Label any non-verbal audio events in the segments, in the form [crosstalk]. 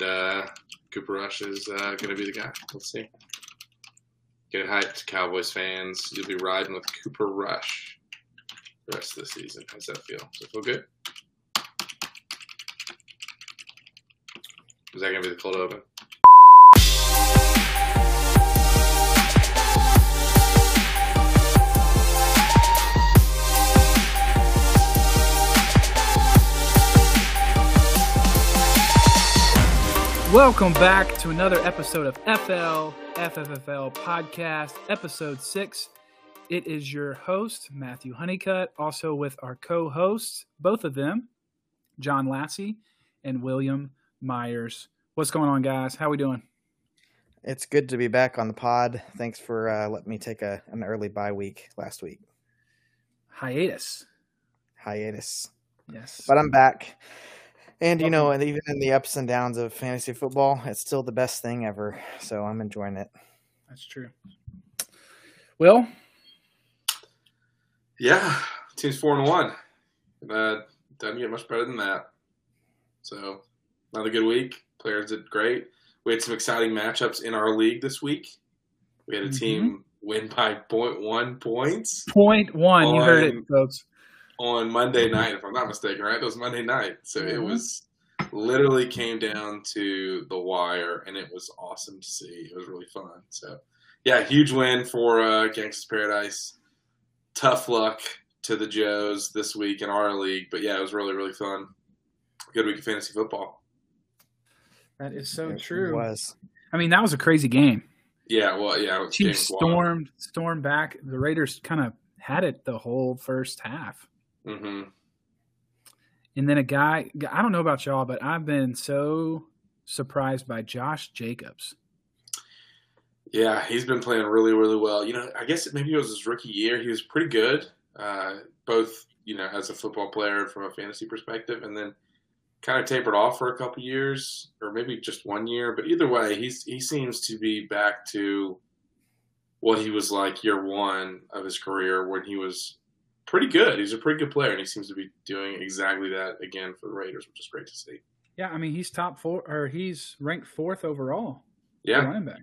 and uh, Cooper Rush is uh, going to be the guy. Let's see. Get hyped, Cowboys fans. You'll be riding with Cooper Rush the rest of the season. How's that feel? Does it feel good? Is that going to be the cold open? Welcome back to another episode of FL FFFL podcast, episode six. It is your host, Matthew Honeycutt, also with our co hosts, both of them, John Lassie and William Myers. What's going on, guys? How are we doing? It's good to be back on the pod. Thanks for uh, letting me take a, an early bye week last week. Hiatus. Hiatus. Yes. But I'm back. And you know, and even in the ups and downs of fantasy football, it's still the best thing ever. So I'm enjoying it. That's true. Will? Yeah, team's four and one. Uh, doesn't get much better than that. So another good week. Players did great. We had some exciting matchups in our league this week. We had a team win by 0.1 points. Point one. You heard it, folks. On Monday night, if I'm not mistaken, right? It was Monday night. So it was literally came down to the wire and it was awesome to see. It was really fun. So yeah, huge win for uh Gangsta's Paradise. Tough luck to the Joes this week in our league, but yeah, it was really, really fun. Good week of fantasy football. That is so It true. was. I mean, that was a crazy game. Yeah, well, yeah, it was Chiefs game was wild. stormed, stormed back. The Raiders kind of had it the whole first half. Mhm. And then a guy, I don't know about y'all, but I've been so surprised by Josh Jacobs. Yeah, he's been playing really, really well. You know, I guess maybe it was his rookie year. He was pretty good, uh, both you know as a football player from a fantasy perspective, and then kind of tapered off for a couple years, or maybe just one year. But either way, he's he seems to be back to what he was like year one of his career, when he was pretty good. He's a pretty good player, and he seems to be doing exactly that again for the Raiders, which is great to see. Yeah, I mean he's top four, or he's ranked fourth overall. Yeah, running back.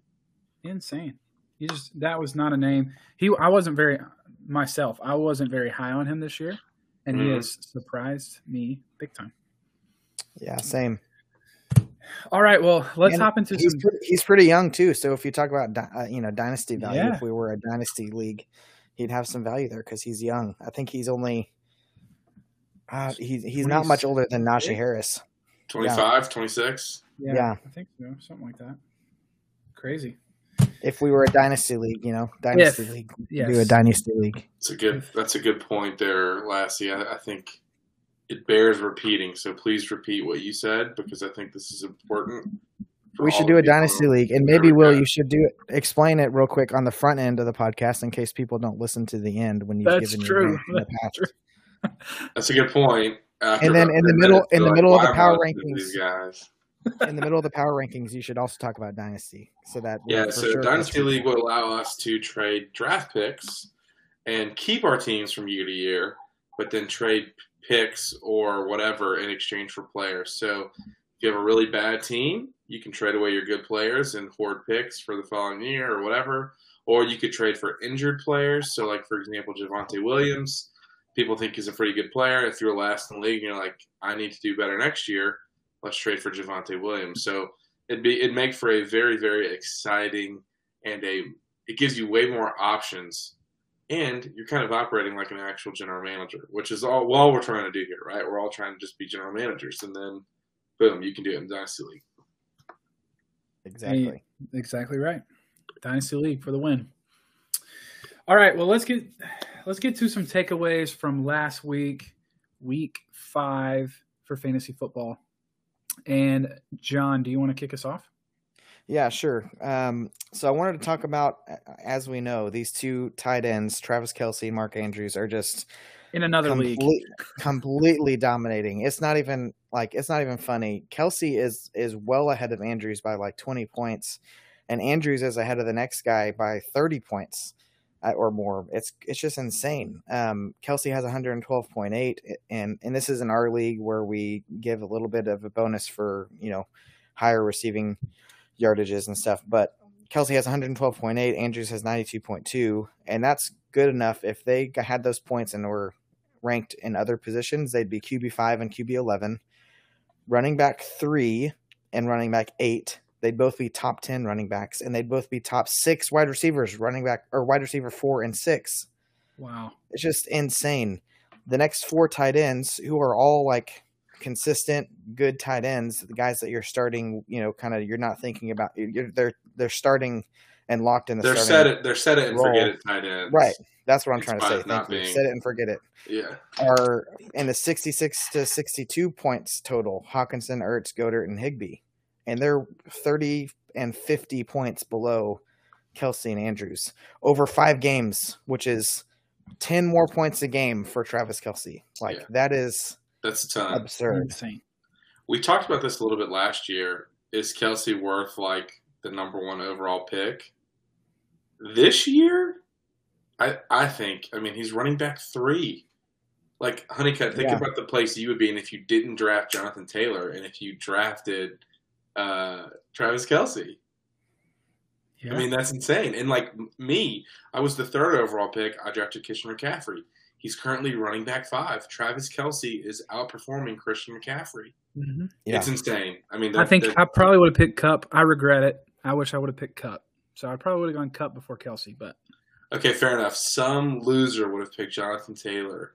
Insane. He just that was not a name. He I wasn't very myself. I wasn't very high on him this year, and he Mhm. has surprised me big time. Yeah, same. All right, well let's And hop into He's some. pretty, he's pretty young too. So if you talk about uh, you know dynasty value, Yeah. if we were a dynasty league, he'd have some value there because he's young. I think he's only uh, he's he's not much older than Najee Harris. 25, 26. Yeah, yeah. I think so, something like that. Crazy. If we were a dynasty league, you know, dynasty If- league, Yes. do a dynasty league. It's a good. That's a good point there, Lassie. I, I think it bears repeating. So please repeat what you said because I think this is important. For We should do a people. dynasty league, and maybe Will, you should do. Explain it real quick on the front end of the podcast in case people don't listen to the end when you've That's given true. your in the That's past. That's a good point. After And then in the middle- minutes, in you're the middle of the power rankings." these guys. in the middle of the power rankings, you should also talk about dynasty, so that Yeah, so sure Dynasty League people. would allow us to trade draft picks and keep our teams from year to year, but then trade picks or whatever in exchange for players. So if you have a really bad team, you can trade away your good players and hoard picks for the following year or whatever. Or you could trade for injured players. So, like for example, Javonte Williams, people think he's a pretty good player. If you're last in the league and you're like, I need to do better next year, let's trade for Javonte Williams. So it'd be it'd make for a very very exciting and a it gives you way more options and you're kind of operating like an actual general manager which is all all we're trying to do here right we're all trying to just be general managers and then boom you can do it in dynasty league exactly. Exactly right. Dynasty League for the win. All right, well let's get let's get to some takeaways from last week, week five for fantasy football. And John, do you want to kick us off? Yeah, sure. Um, so I wanted to talk about, as we know, these two tight ends, Travis Kelce and Mark Andrews, are just In another league. completely dominating. It's not even like it's not even funny. Kelce is is well ahead of Andrews by like twenty points, and Andrews is ahead of the next guy by thirty points uh, or more. It's it's just insane. Um, Kelce has one hundred twelve point eight, and and this is in our league where we give a little bit of a bonus for you know higher receiving yardages and stuff. But Kelce has 112.8, Andrews has 92.2, and that's good enough. If they had those points and were ranked in other positions, they'd be QB five and QB 11. Running back three and running back eight, they'd both be top 10 running backs, and they'd both be top six wide receivers, running back or wide receiver four and six. Wow. It's just insane. The next four tight ends, who are all like consistent, good tight ends, the guys that you're starting, you know, kind of you're not thinking about. You're, they're they're starting and locked in the. They're starting set it. They're set it and role. forget it tight ends. Right. That's what I'm It's trying to say. Thank you. being- Set it and forget it. Yeah. Are in the 66 to 62 points total. Hockenson, Ertz, Goedert, and Higbee, and they're 30 and 50 points below Kelce and Andrews over five games, which is 10 more points a game for Travis Kelce. Like Yeah. that is That's a ton. absurd. Insane. We talked about this a little bit last year. Is Kelce worth like the number one overall pick? This year, I I think. I mean, he's running back three. Like Honeycutt, think Yeah. about the place you would be in if you didn't draft Jonathan Taylor and if you drafted uh, Travis Kelce. Yeah. I mean, that's insane. And like me, I was the third overall pick. I drafted Christian McCaffrey. He's currently running back five. Travis Kelce is outperforming Christian McCaffrey. Mhm. Yeah. It's insane. I mean, I think that- I probably would have picked Kupp. I regret it. I wish I would have picked Kupp. So I probably would have gone Kupp before Kelce, but Okay, fair enough. Some loser would have picked Jonathan Taylor,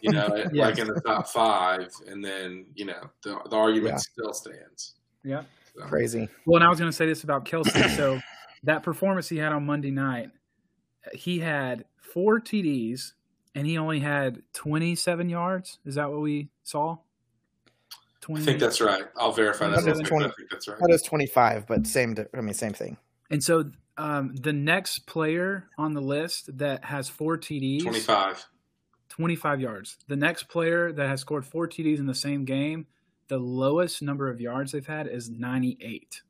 you know, [laughs] Yes. like in the top five, and then you know the the argument Yeah. still stands. yeah. So, Crazy. Well, and I was going to say this about Kelce. So [coughs] that performance he had on Monday night, he had four TDs and he only had 27 yards. Is that what we saw? I think that's right. I'll verify that. That real is quick, but 20 I think that's right. That is 25, but same. I mean, same thing. And so um, the next player on the list that has four TDs, Twenty-five. 25 yards. The next player that has scored four TDs in the same game, the lowest number of yards they've had is 98.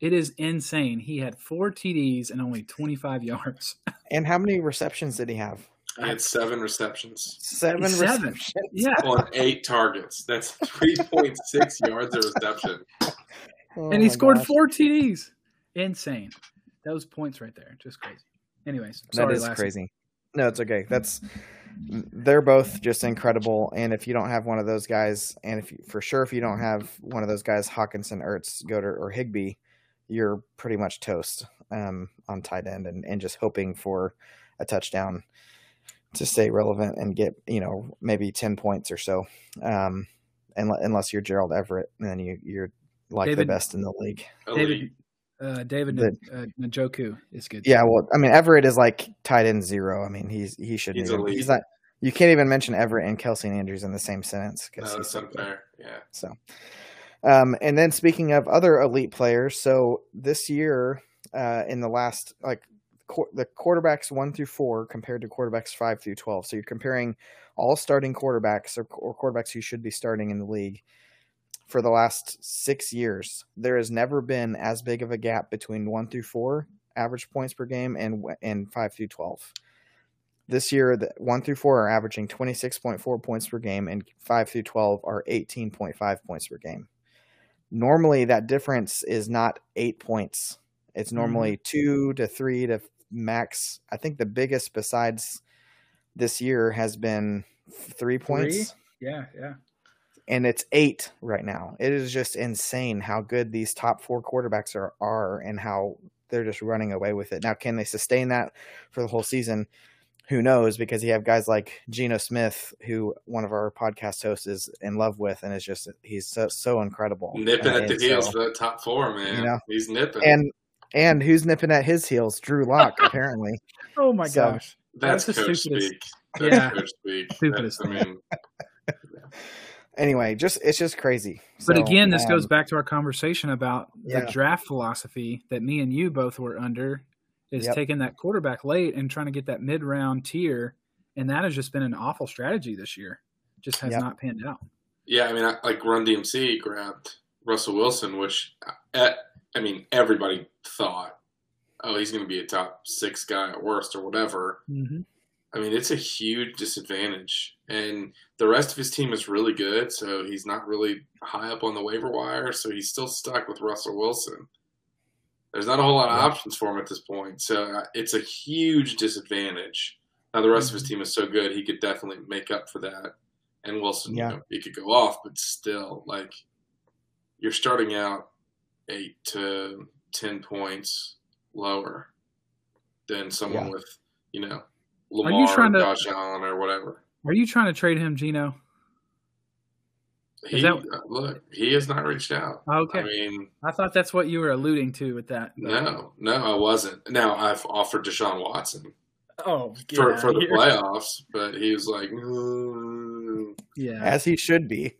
It is insane. He had four TDs and only 25 [laughs] yards. And how many receptions did he have? He had seven receptions Seven, Seven. receptions. Yeah. on eight targets. That's [laughs] three point six yards a reception. Oh and he scored gosh. four TDs. Insane. Those points right there. Just crazy. Anyways, That sorry, is Lassie. crazy. No, it's okay. That's they're both just incredible. And if you don't have one of those guys, and if you, for sure if you don't have one of those guys, Hockenson, Ertz, Goedert, or Higbee, you're pretty much toast um, on tight end, and, and just hoping for a touchdown to stay relevant and get you know maybe ten points or so. Um, unle- unless you're Gerald Everett, and then you you're like David- the best in the league. David, Elite. uh, David The- uh, Njoku is good. Yeah, well, I mean, Everett is like tight end zero. I mean, he's he should He's even, elite. he's not. You can't even mention Everett and Kelce and Andrews in the same sentence No, he's that's so good. Yeah. So, um, and then speaking of other elite players, so this year, uh, in the last like qu- the quarterbacks one through four compared to quarterbacks five through twelve. So you're comparing all starting quarterbacks or, or quarterbacks who should be starting in the league for the last six years. There has never been as big of a gap between one through four average points per game and and five through twelve. This year, the one through four are averaging 26.4 points per game, and five through 12 are 18.5 points per game. Normally, that difference is not eight points. It's normally mm-hmm. two to three to max. I think the biggest besides this year has been three points, Yeah, yeah. and it's eight right now. It is just insane how good these top four quarterbacks are, are and how they're just running away with it. Now, can they sustain that for the whole season? who knows because you have guys like Geno Smith, who one of our podcast hosts is in love with, and is just he's so, so incredible, Nipping Uh, at the heels so- for that top four, man. You know, He's nipping. and and who's nipping at his heels? Drew Lock, [laughs] apparently. Oh my So- gosh. that's, that's the coach stupidest- speak. That's Yeah. coach speak. Stupidest That's, I mean, [laughs] Anyway, just it's just crazy. But So, again, this um, goes back to our conversation about Yeah. the draft philosophy that me and you both were under is Yep. taking that quarterback late and trying to get that mid round tier. And that has just been an awful strategy this year. Just has Yep. not panned out. yeah, I mean, I, like Run DMC grabbed Russell Wilson, which uh, I mean, everybody thought, oh, he's going to be a top six guy at worst or whatever. Mm-hmm. I mean, it's a huge disadvantage. And the rest of his team is really good, so he's not really high up on the waiver wire, so he's still stuck with Russell Wilson. There's not a whole lot of Yeah. options for him at this point, so uh, it's a huge disadvantage. Now the rest of his Mm-hmm. team is so good, he could definitely make up for that. And Wilson, Yeah. you know, he could go off, but still, like, you're starting out eight to ten points lower than someone Yeah. with, you know, you Lamar, trying to- Josh Allen, or whatever. Are you trying to trade him, Geno? He, that- uh, look, he has not reached out. Okay. I mean, I thought that's what you were alluding to with that. no, no, I wasn't. Now I've offered Deshaun Watson Oh, for for the here. playoffs, but he was like, [laughs] mm, Yeah, As he should be.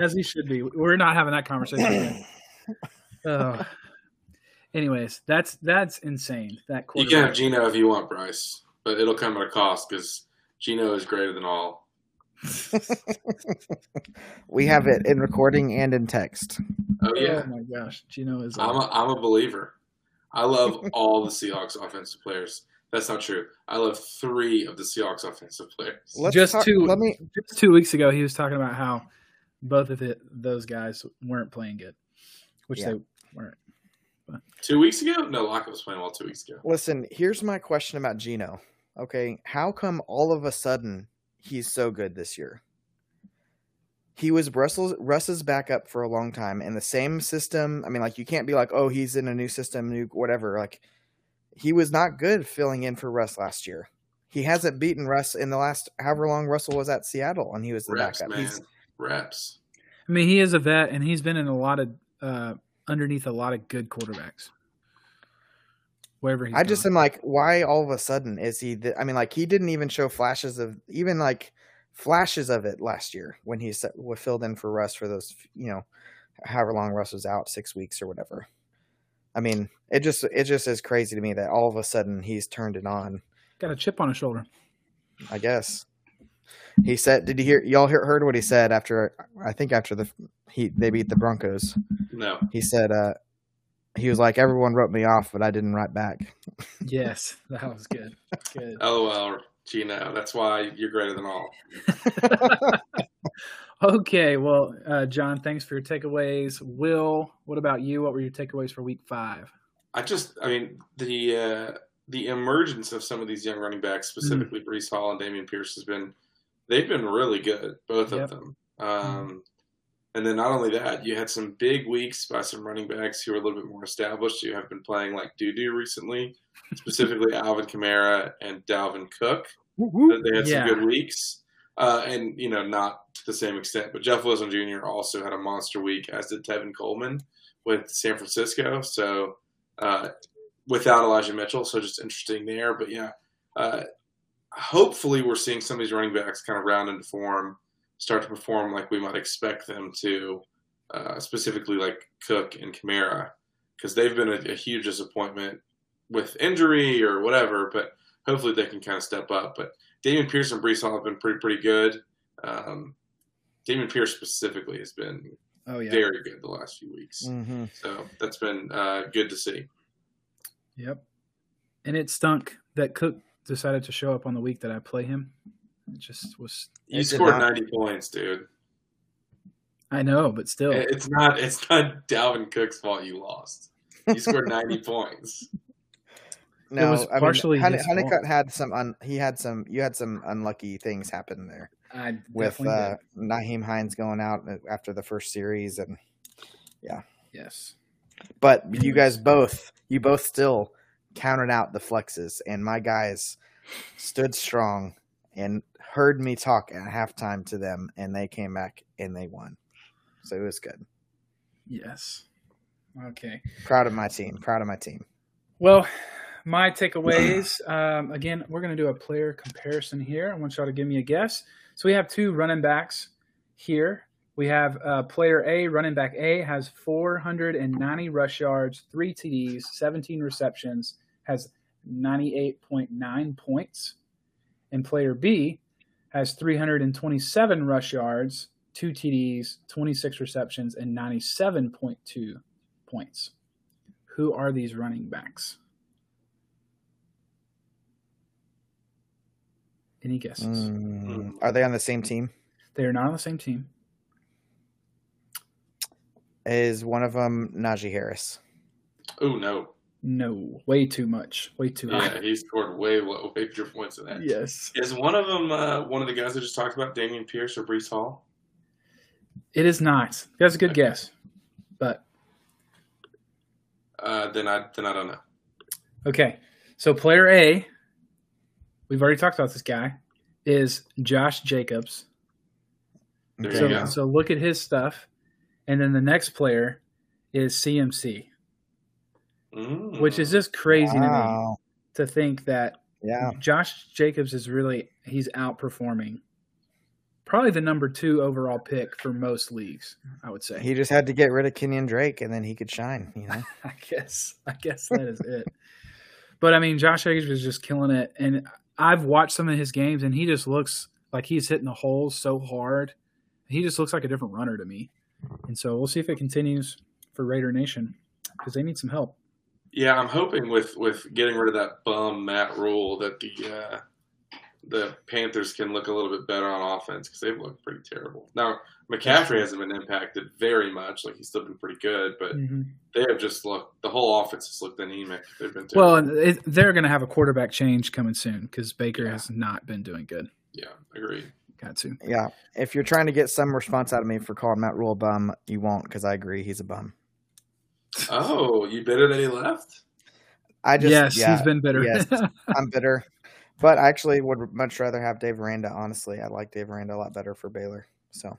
as he should be. We're not having that conversation. [laughs] Again. Oh. Anyways, that's that's insane. That you can have. Geno if you want, Bryce, but it'll come at a cost because Geno is greater than all. [laughs] we have it in recording and in text. Oh yeah, Oh my gosh, Geno is. I'm a, I'm a believer. I love all the Seahawks offensive players. That's not true. I love three of the Seahawks offensive players. Let's Just talk- to- let me just two weeks ago, he was talking about how both of it, those guys weren't playing good, which Yeah. they weren't. Two weeks ago? No, Lockett was playing well two weeks ago. listen. Here's my question about Geno. Okay, how come all of a sudden he's so good this year? He was Russell's Russ's backup for a long time in the same system. I mean, like you can't be like, oh, he's in a new system, new whatever. Like he was not good filling in for Russ last year. He hasn't beaten Russ in the last however long Russell was at Seattle, and he was the Reps, backup. man. He's, Reps. I mean, he is a vet, and he's been in a lot of uh, underneath a lot of good quarterbacks. Wherever he's I just gone. am like, why all of a sudden is he? The, I mean, like he didn't even show flashes of even like flashes of it last year when he set, was filled in for Russ for those, you know, however long Russ was out, six weeks or whatever. I mean, it just it just is crazy to me that all of a sudden he's turned it on. got a chip on his shoulder. I guess he said, "Did you hear? Y'all hear, heard what he said after? I think after the he they beat the Broncos. No. He said, uh, he was like, everyone wrote me off, but I didn't write back. [laughs] Yes, that was good. Good. LOL, Geno. That's why you're greater than all. [laughs] okay, well, uh, John, thanks for your takeaways. Will, what about you? What were your takeaways for Week Five? I just, I mean, the uh, the emergence of some of these young running backs, specifically Breece Hall and Dameon Pierce, has been they've been really good, both Yep. of them. Um, and then not only that, you had some big weeks by some running backs who are a little bit more established, who have been playing like doo doo recently, specifically [laughs] Alvin Kamara and Dalvin Cook. They had some good weeks, uh, and you know, not to the same extent. But Jeff Wilson Jr. also had a monster week, as did Tevin Coleman with San Francisco. So uh, without Elijah Mitchell, so just interesting there. But yeah, uh, hopefully we're seeing some of these running backs kind of round into form, start to perform like we might expect them to, uh, specifically like Cook and Kamara, because they've been a, a huge disappointment with injury or whatever. But hopefully they can kind of step up. But Dameon Pierce and Breece Hall have been pretty pretty good. Um, Dameon Pierce specifically has been Oh yeah. very good the last few weeks. Mm-hmm. So that's been uh, good to see. Yep. And it stunk that Cook decided to show up on the week that I play him. It just was. You scored not- 90 points, dude. I know, but still. It's not it's not Dalvin Cook's fault you lost. You scored 90 [laughs] points. No, was I partially mean, Honey, his Honeycutt had some. Un, he had some. You had some unlucky things happen there I with definitely uh, Nyheim Hines going out after the first series, and yeah, yes. but you guys both, you both still counted out the flexes, and my guys stood strong and heard me talk at halftime to them, and they came back and they won. So it was good. Yes. Okay. Proud of my team. Proud of my team. Well, my takeaways um, again, we're going to do a player comparison here. I want y'all to give me a guess. So we have two running backs here. We have uh, player A, running back A, has 490 rush yards, three TDs, 17 receptions, has 98.9 points. And player B has 327 rush yards, two TDs, 26 receptions, and 97.2 points. Who are these running backs? Any guesses? Mm, are they on the same team? They are not on the same team. Is one of them Najee Harris? Oh no. No, way too much. Way too Yeah, high. he scored way low, way [laughs] fewer points than that. Yes. Is one of them uh, one of the guys I just talked about, Dameon Pierce or Breece Hall? It is not. That's a good guess. But Uh, then I then I don't know. okay. So player A, we've already talked about this guy, is Josh Jacobs. There Okay. So, you go. so look at his stuff. And then the next player is CMC, Mm. which is just crazy to me to think that Yeah. Josh Jacobs is really he's outperforming probably the number two overall pick for most leagues, I would say. He just had to get rid of Kenyan Drake and then he could shine, you know? [laughs] I guess I guess that is it. But I mean Josh Jacobs is just killing it and I've watched some of his games and he just looks like he's hitting the holes so hard. He just looks like a different runner to me. And so we'll see if it continues for Raider Nation because they need some help. Yeah, I'm hoping with with getting rid of that bum Matt Rhule that the uh, the Panthers can look a little bit better on offense because they've looked pretty terrible. Now McCaffrey hasn't been impacted very much; like he's still been pretty good, but they have just looked. The whole offense has looked anemic. They've been terrible. Well, and it, they're going to have a quarterback change coming soon because Baker Yeah. has not been doing good. yeah, agree. Got to. Yeah. If you're trying to get some response out of me for calling Matt Rhule a bum, you won't because I agree he's a bum. Oh, you bitter that he left? I just, yes, yeah, he's been bitter. yes. [laughs] I'm bitter. But I actually would much rather have Dave Aranda, honestly. I like Dave Aranda a lot better for Baylor. So,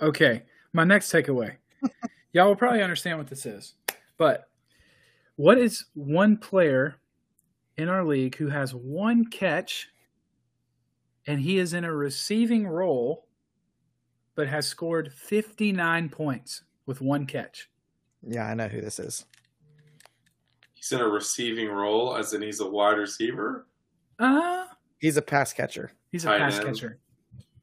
okay, my next takeaway. [laughs] Y'all will probably understand what this is, but what is one player in our league who has one catch and he is in a receiving role but has scored 59 points with one catch? yeah, I know who this is. He's in a receiving role, as in he's a wide receiver. Uh, He's a pass catcher. he's a Tight pass end. catcher.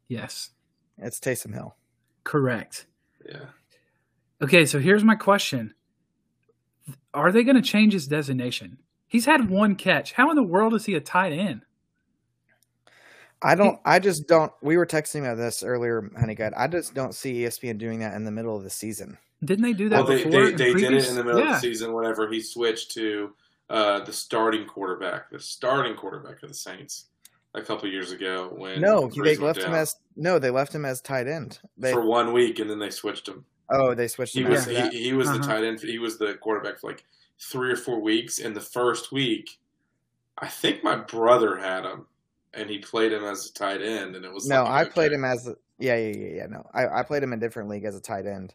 Yes, It's Taysom Hill. correct. Yeah. Okay, so here's my question. Are they going to change his designation? He's had one catch. How in the world is he a tight end? I don't. I just don't. We were texting about this earlier, Honey Guide. I just don't see ESPN doing that in the middle of the season. Didn't they do that Well, they, before? they, in they did it in the middle yeah. of the season whenever he switched to uh, the starting quarterback, the starting quarterback of the Saints a couple years ago when No, Brees they left him as no. They left him as tight end. They for one week and then they switched him. oh, they switched He him. was he, he was Uh-huh. the tight end. He was the quarterback for like three or four weeks. In the first week, I think my brother had him, and he played him as a tight end, and it was No, like, I okay. played him as the, yeah, yeah, yeah, yeah. No, I, I played him in a different league as a tight end,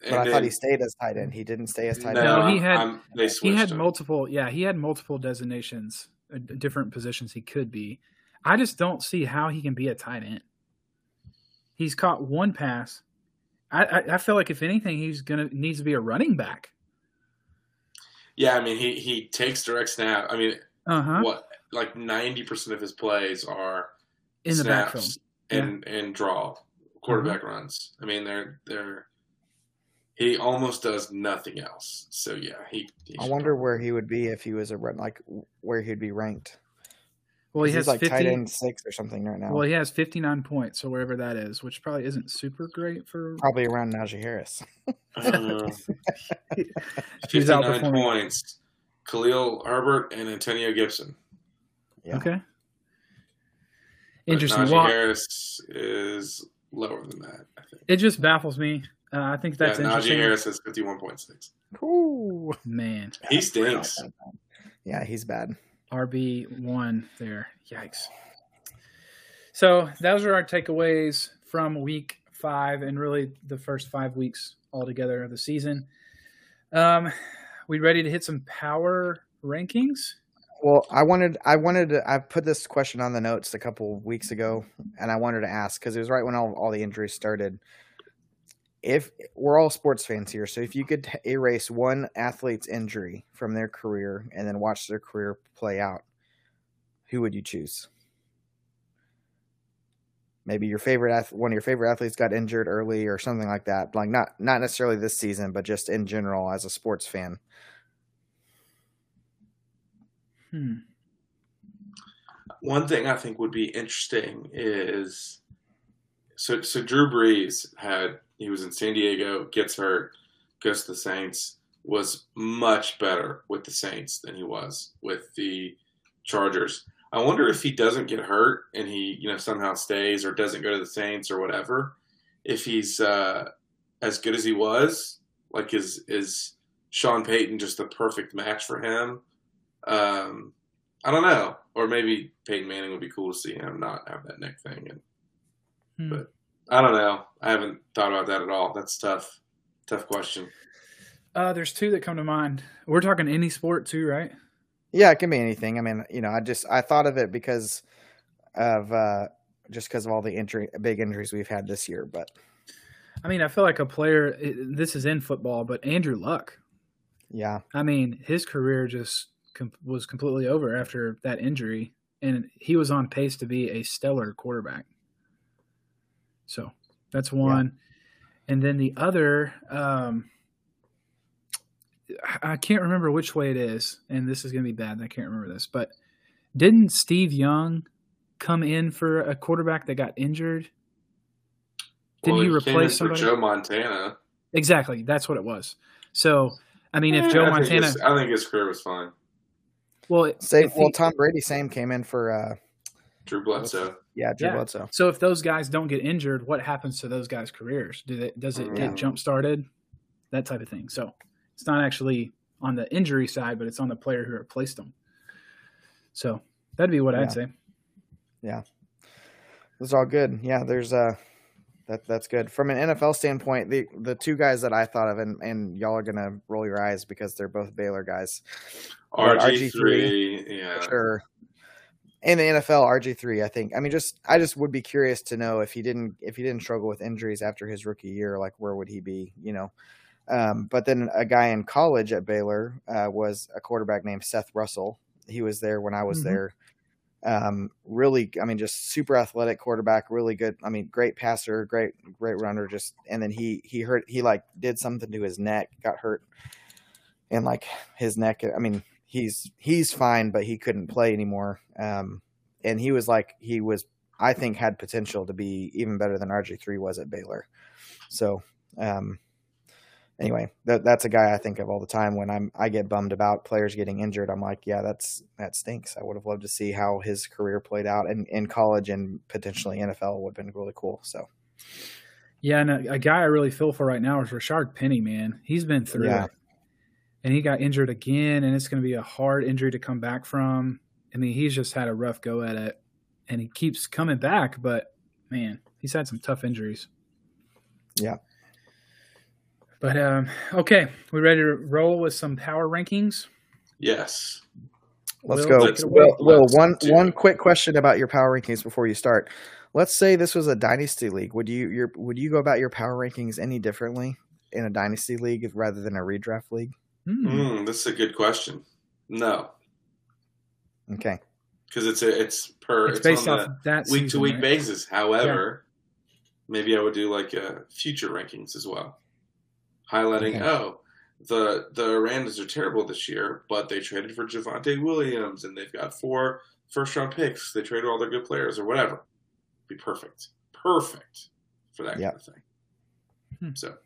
but And I thought he stayed as tight end. He didn't stay as tight No, end. No, he had- I'm- they He had him. multiple. Yeah, he had multiple designations, uh, different positions he could be. I just don't see how he can be a tight end. He's caught one pass. I, I, I feel like if anything, he's gonna needs to be a running back. Yeah, I mean he he takes direct snap. I mean, Uh huh. what like ninety percent of his plays are In the snaps backfield. and and draw quarterback Uh-huh. runs. I mean they're they're he almost does nothing else. So yeah, he. he I wonder probably- where he would be if he was a like where he'd be ranked. Well, he 'Cause has he's like tight end six or something right now. Well, he has 59 points, so wherever that is, which probably isn't super great for. [laughs] Probably around Najee Harris. [laughs] Uh, 59 points. Khalil Herbert and Antonio Gibson. Yeah. Okay. But Interesting. Najee Well, Harris is lower than that. I think. it just baffles me. Uh, I think that's yeah, Najee interesting. Harris has fifty-one point six. Ooh. Man, He stinks. Yeah, he's bad. RB one there. Yikes. So those are our takeaways from week five and really the first five weeks altogether of the season. Um, we ready to hit some power rankings? Well, I wanted, I wanted to, I put this question on the notes a couple weeks ago, and I wanted to ask because it was right when all, all the injuries started. If we're all sports fans here, so if you could erase one athlete's injury from their career and then watch their career play out, who would you choose? Maybe your favorite, one of your favorite athletes got injured early or something like that. Like not, not necessarily this season, but just in general as a sports fan. Hmm. one thing I think would be interesting is so so Drew Brees had he was in San Diego, gets hurt, goes to the Saints, was much better with the Saints than he was with the Chargers. I wonder if he doesn't get hurt and he, you know, somehow stays or doesn't go to the Saints or whatever, if he's uh, as good as he was, like is is Sean Payton just the perfect match for him? Um, I don't know, or maybe Peyton Manning would be cool to see him not have that neck thing. And, Hmm. But I don't know. I haven't thought about that at all. That's tough. Tough question. Uh, there's two that come to mind. We're talking any sport too, right? Yeah, it can be anything. I mean, you know, I just I thought of it because of uh just because of all the injury, big injuries we've had this year. But I mean, I feel like a player. It, this is in football, but Andrew Luck. yeah, I mean, his career just com- was completely over after that injury, and he was on pace to be a stellar quarterback. So that's one, and then the other. Um, I- can't remember which way it is, and this is going to be bad. I can't remember this, but didn't Steve Young come in for a quarterback that got injured? Didn't Well, he in replace for somebody? Joe Montana? Exactly, that's what it was. So, I mean, if Eh, Joe I think Montana, his- I think his career was fine. Well, same. Well, he- Tom Brady, same came in for uh Drew Bledsoe. yeah, Drew Yeah. Bledsoe. So if those guys don't get injured, what happens to those guys' careers? Do they, does it Yeah. get jump started? That type of thing. So it's not actually on the injury side, but it's on the player who replaced them. So that'd be what Yeah. I'd say. Yeah. It's all good. Yeah, there's uh that that's good. From an NFL standpoint, the the two guys that I thought of and, and y'all are gonna roll your eyes because they're both Baylor guys. But RG three, yeah. Sure. In the NFL, RG three, I think. I mean, just I just would be curious to know if he didn't if he didn't struggle with injuries after his rookie year, like where would he be? You know. Um, but then a guy in college at Baylor uh, was a quarterback named Seth Russell. He was there when I was Mhm. there. Um, really, I mean, just super athletic quarterback, really good. I mean, great passer, great, great runner. Just and then he he hurt. He like did something to his neck, got hurt, and like his neck. I mean, he's he's fine, but he couldn't play anymore. Um, and he was like he was, I think, had potential to be even better than RG three was at Baylor. So, um, anyway, that that's a guy I think of all the time when I'm I get bummed about players getting injured. I'm like, yeah, that's that stinks. I would have loved to see how his career played out and in college and potentially NFL would have been really cool. So Yeah, and a, a guy I really feel for right now is Rashaad Penny. Man, he's been through Yeah. it, and he got injured again, and it's going to be a hard injury to come back from. I mean, he's just had a rough go at it, and he keeps coming back, but man, he's had some tough injuries. Yeah. But um, okay, we ready to roll with some power rankings? Yes. let's Will, go. take it away. Will, Will, Let's one do one quick question about your power rankings before you start. Let's say this was a dynasty league. Would you your would you go about your power rankings any differently in a dynasty league rather than a redraft league? Hmm. Mm, this is a good question. No, Okay. because it's a, it's per It's it's, based on off the that week to week basis. However, maybe I would do like uh, future rankings as well, highlighting Okay. oh the the Arandas are terrible this year, but they traded for Javonte Williams and they've got four first round picks. They traded all their good players or whatever. Be perfect, perfect for that Yep. kind of thing. Hmm. So,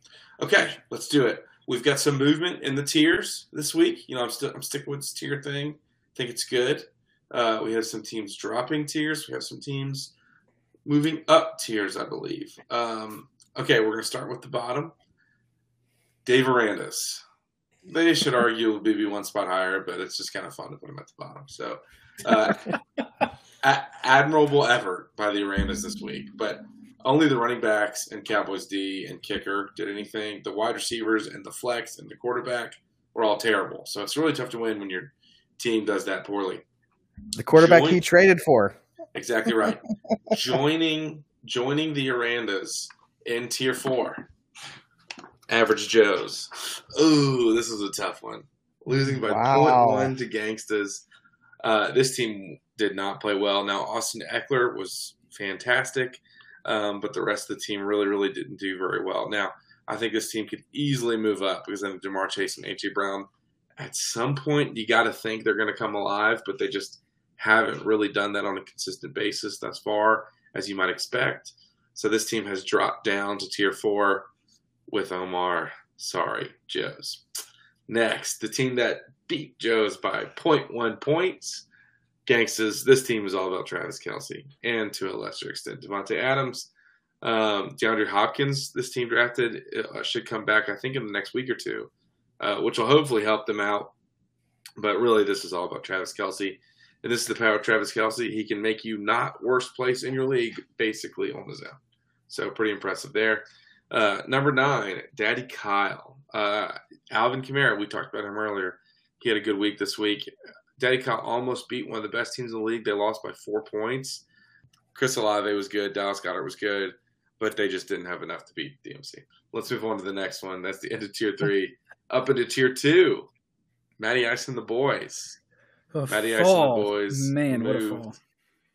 okay, let's do it. We've got some movement in the tiers this week. You know, I'm still I'm sticking with this tier thing. I think it's good. Uh, we have some teams dropping tiers. We have some teams moving up tiers, I believe. Um, okay, we're going to start with the bottom. Dave Arandas. They should arguably be one spot higher, but it's just kind of fun to put them at the bottom. So, uh, [laughs] a- admirable effort by the Arandas this week, but only the running backs and Cowboys D and kicker did anything. The wide receivers and the flex and the quarterback were all terrible. So it's really tough to win when your team does that poorly. The quarterback he traded for. Exactly right. [laughs] joining joining the Arandas in tier four. Average Joes. Ooh, this is a tough one. Losing by Wow. 0.1 to Gangstas. Uh, this team did not play well. Now Austin Ekeler was fantastic, um, but the rest of the team really, really didn't do very well. Now I think this team could easily move up because then Ja'Marr Chase and AJ Brown. At some point, you got to think they're going to come alive, but they just haven't really done that on a consistent basis thus far, as you might expect. So this team has dropped down to tier four with Omar. Sorry, Joe's. Next, the team that beat Joe's by 0.1 points. Gangsters, this team is all about Travis Kelce and to a lesser extent Davante Adams. Um, DeAndre Hopkins, this team drafted, uh, should come back, I think, in the next week or two, uh, which will hopefully help them out. But really, this is all about Travis Kelce. And this is the power of Travis Kelce. He can make you not worst place in your league basically on his own. So pretty impressive there. Uh, number nine, Daddy Kyle. Uh, Alvin Kamara, we talked about him earlier. He had a good week this week. Daddy Kyle almost beat one of the best teams in the league. They lost by four points. Chris Olave was good. Dallas Goedert was good, but they just didn't have enough to beat DMC. Let's move on to the next one. That's the end of tier three. [laughs] Up into tier two, Matty Ice and the boys. A Matty Ice and the boys. Man, what a fall.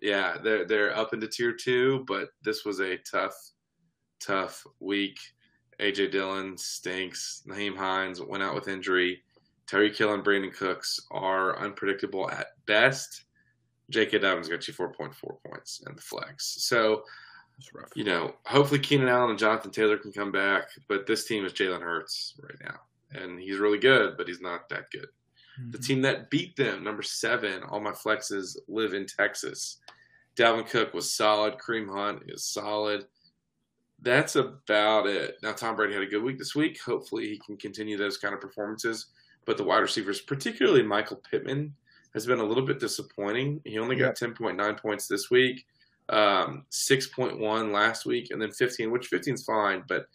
Yeah, they're they're up into tier two, but this was a tough, tough week. AJ Dillon stinks. Nyheim Hines went out with injury. Tyreek Hill and Brandin Cooks are unpredictable at best. J.K. Dobbins got you 4.4 points and the flex. So, rough. you know, hopefully Keenan Allen and Jonathan Taylor can come back, but this team is Jalen Hurts right now. And he's really good, but he's not that good. The Mhm. team that beat them, number seven, all my flexes live in Texas. Dalvin Cook was solid. Kareem Hunt is solid. That's about it. Now, Tom Brady had a good week this week. Hopefully, he can continue those kind of performances. But the wide receivers, particularly Michael Pittman, has been a little bit disappointing. He only got 10.9 points this week, um, 6.1 last week, and then 15, which 15 is fine, but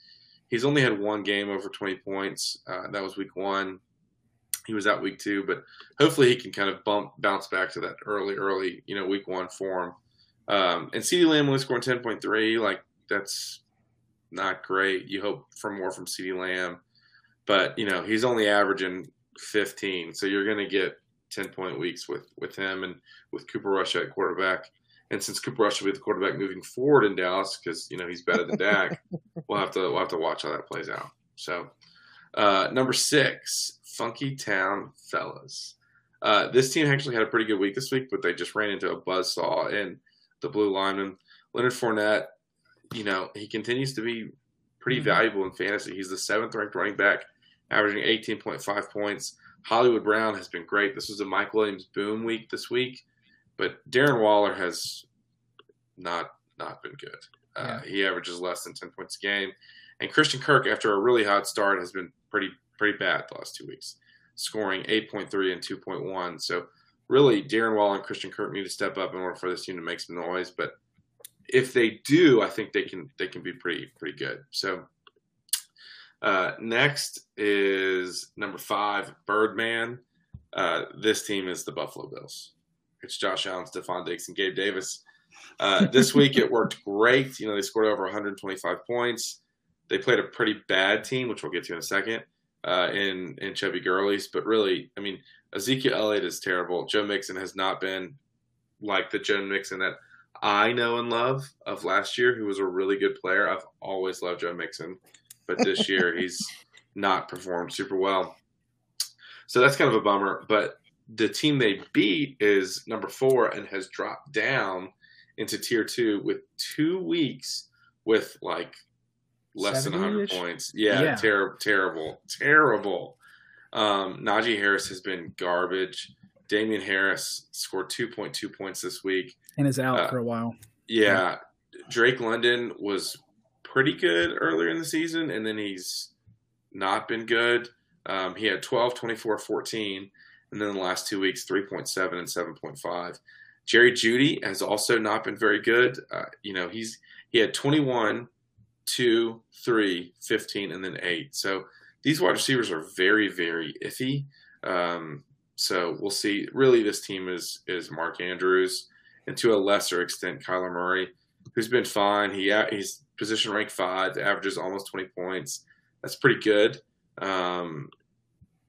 he's only had one game over 20 points. Uh, that was week one. He was out week two, but hopefully he can kind of bump bounce back to that early, early, you know, week one form. Um, and CeeDee Lamb only scoring 10.3. Like, that's not great. You hope for more from CeeDee Lamb, but, you know, he's only averaging 15. So you're going to get 10 point weeks with, with him and with Cooper Rush at quarterback. And since Cooper Rush will be the quarterback moving forward in Dallas, because you know he's better than Dak, [laughs] we'll have to we'll have to watch how that plays out. So, uh, number six, Funky Town Fellas. Uh, this team actually had a pretty good week this week, but they just ran into a buzzsaw in the blue lineman. Leonard Fournette, you know, he continues to be pretty Mhm. valuable in fantasy. He's the seventh ranked running back, averaging 18.5 points. Hollywood Brown has been great. This was a Mike Williams boom week this week, but Darren Waller has not not been good. Uh, He averages less than 10 points a game. And Christian Kirk, after a really hot start, has been pretty pretty bad the last two weeks, scoring 8.3 and 2.1. So really, Darren Waller and Christian Kirk need to step up in order for this team to make some noise. But if they do, I think they can they can be pretty pretty good. So uh, next is number five, Birdman. Uh, this team is the Buffalo Bills. It's Josh Allen, Stefon Diggs, and Gabe Davis. Uh, this [laughs] week it worked great. You know, they scored over 125 points. They played a pretty bad team, which we'll get to in a second, uh, in in Chubby Gurley's. But really, I mean, Ezekiel Elliott is terrible. Joe Mixon has not been like the Joe Mixon that I know and love of last year, who was a really good player. I've always loved Joe Mixon, but this [laughs] year he's not performed super well. So that's kind of a bummer. But the team they beat is number four and has dropped down into tier two with two weeks with like less than 100 points. Yeah, Yeah. terrible, terrible, terrible. Um, Najee Harris has been garbage. Damien Harris scored 2.2 points this week. And is out Uh, for a while. Yeah, Drake London was pretty good earlier in the season, and then he's not been good. Um, he had 12, 24, 14, and then the last two weeks, 3.7 and 7.5. Jerry Jeudy has also not been very good. Uh, you know, he's he had 21, 2, 3, 15, and then 8. So these wide receivers are very, very iffy. Um, so we'll see. Really, this team is is Mark Andrews and to a lesser extent Kyler Murray, who's been fine. He he's position ranked five, averages almost 20 points. That's pretty good. Um,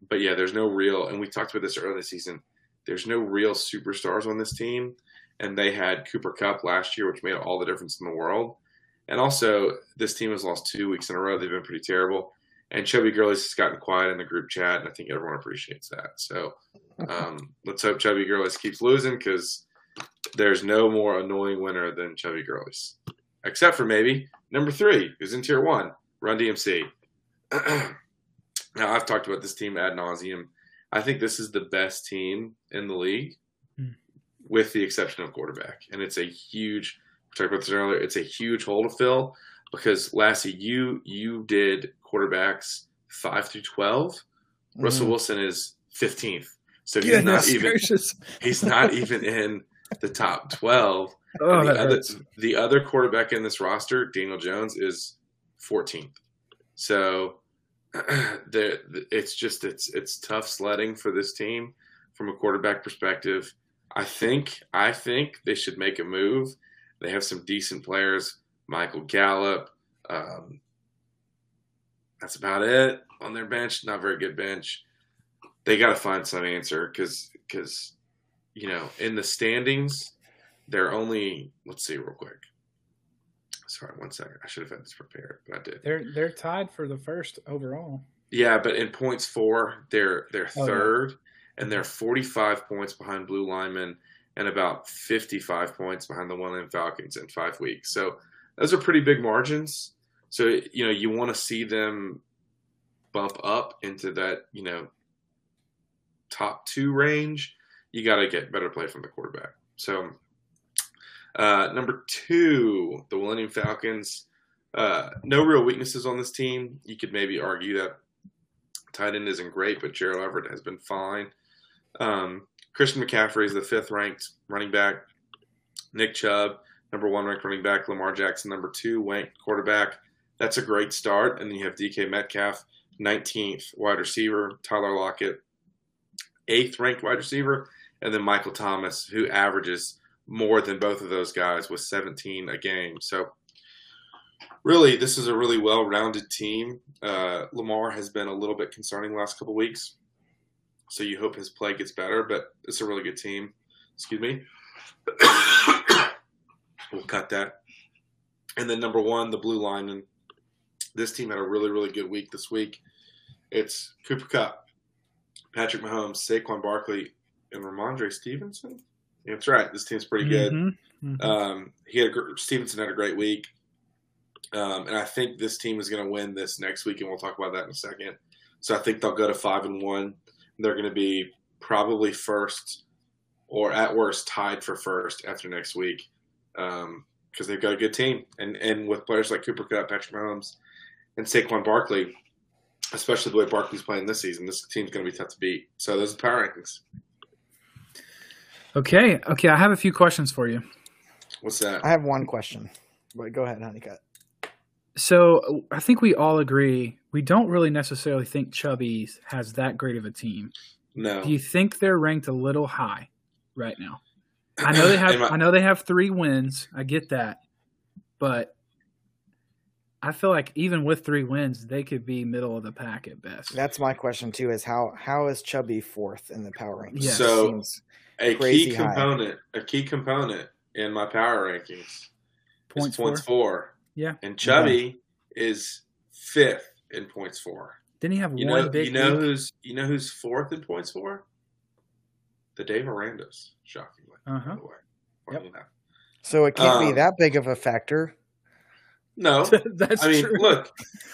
but yeah, there's no real, and we talked about this earlier this season. There's no real superstars on this team, and they had Cooper Kupp last year, which made all the difference in the world. And also, this team has lost two weeks in a row. They've been pretty terrible. And Chubby Gurley's has gotten quiet in the group chat, and I think everyone appreciates that. So um, let's hope Chubby Gurley's keeps losing because there's no more annoying winner than Chubby Girlies, except for maybe number three, who's in tier one, Run DMC. [clears throat] now I've talked about this team ad nauseum. I think this is the best team in the league, Hmm. with the exception of quarterback, and it's a huge. We talked about this earlier. It's a huge hole to fill because Lassie, you you did quarterbacks five through twelve. Russell Mhm. Wilson is fifteenth, so [laughs] he's not even gracious. he's not [laughs] even in the top 12 [laughs] Oh, the, other, the other quarterback in this roster daniel jones is 14th so [clears throat] it's just it's it's tough sledding for this team from a quarterback perspective. I think i think they should make a move. They have some decent players michael gallup um, that's about it on their bench. Not very good bench. They got to find some answer because because you know in the standings they're only let's see real quick. Sorry one second. I should have had this prepared but i did. They're they're tied for the first overall. yeah but in points for, they're they're Oh, yeah. third and they're 45 points behind blue linemen and about 55 points behind the one falcons in five weeks. So those are pretty big margins. So you know you want to see them bump up into that you know top two range you got to get better play from the quarterback so uh, number two, the Millennium Falcons. Uh, no real weaknesses on this team. You could maybe argue that tight end isn't great, but Gerald Everett has been fine. Um, Christian McCaffrey is the fifth ranked running back. Nick Chubb, number one ranked running back. Lamar Jackson, number two ranked quarterback. That's a great start. And then you have DK Metcalf, 19th wide receiver. Tyler Lockett, eighth ranked wide receiver. And then Michael Thomas, who averages more than both of those guys with 17 a game. So, really, this is a really well rounded team. Uh, Lamar has been a little bit concerning the last couple weeks. So, you hope his play gets better, but it's a really good team. Excuse me. [coughs] we'll cut that. And then, number one, the blue lineman. This team had a really, really good week this week. It's Cooper Kupp, Patrick Mahomes, Saquon Barkley, and Rhamondre Stevenson. That's right. This team's pretty good. Mhm, mhm. Um, he had a, Stevenson had a great week, um, and I think this team is going to win this next week, and we'll talk about that in a second. So I think they'll go to five and one. They're going to be probably first, or at worst tied for first after next week, because they've got a good team, and and with players like Cooper Kupp, Patrick Mahomes, and Saquon Barkley, especially the way Barkley's playing this season, this team's going to be tough to beat. So those are the power rankings. Okay, okay. I have a few questions for you. What's that? I have one question. But go ahead, Honeycutt. So I think we all agree we don't really necessarily think Chubby's has that great of a team. No. Do you think they're ranked a little high right now? I know they [coughs] have. I- I know they have three wins. I get that, but I feel like even with three wins, they could be middle of the pack at best. That's my question too. Is how how is Chubby fourth in the power rankings? Yeah. So- Seems- a crazy key high. component, a key component in my power rankings points is points for. four. Yeah. And Chubby is fifth in points for. Didn't he have You one know, big? you know week? who's you know who's fourth in points for? The Dave Arandas, shockingly. Uh-huh. By the way. Funny so it can't be Um, that big of a factor. No, [laughs] That's I mean, true. look,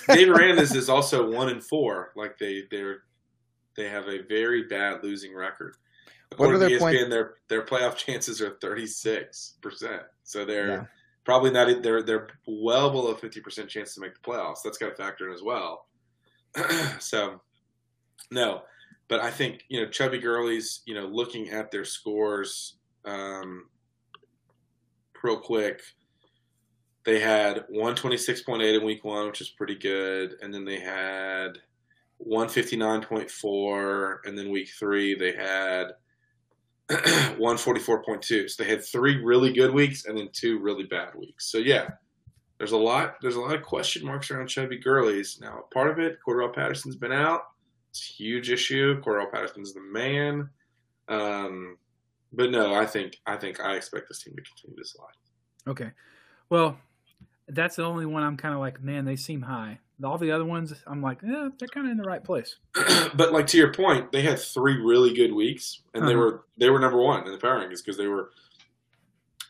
Dave [laughs] Arandas is also one and four. Like they they're they have a very bad losing record. What are According to their point- ESPN, their their playoff [laughs] chances are thirty six percent. So they're Yeah. probably not. They're they're well below fifty percent chance to make the playoffs. That's got to factor in as well. [clears throat] so, no, but I think you know Chubby Gurley's. You know, looking at their scores, um, real quick, they had one twenty six point eight in week one, which is pretty good, and then they had one fifty nine point four, and then week three they had. [clears throat] 144.2 so they had three really good weeks and then two really bad weeks. So yeah there's a lot there's a lot of question marks around Chubby Gurley's now part of it Cordarrelle Patterson's been out. It's a huge issue. Cordell patterson's the man. Um, but no i think i think i expect this team to continue to slide. Okay. Well, that's the only one I'm kind of like, man, they seem high. All the other ones, I'm like, yeah, they're kind of in the right place. [clears throat] but like to your point, they had three really good weeks, and they Uh-huh. were they were number one in the power rankings because they were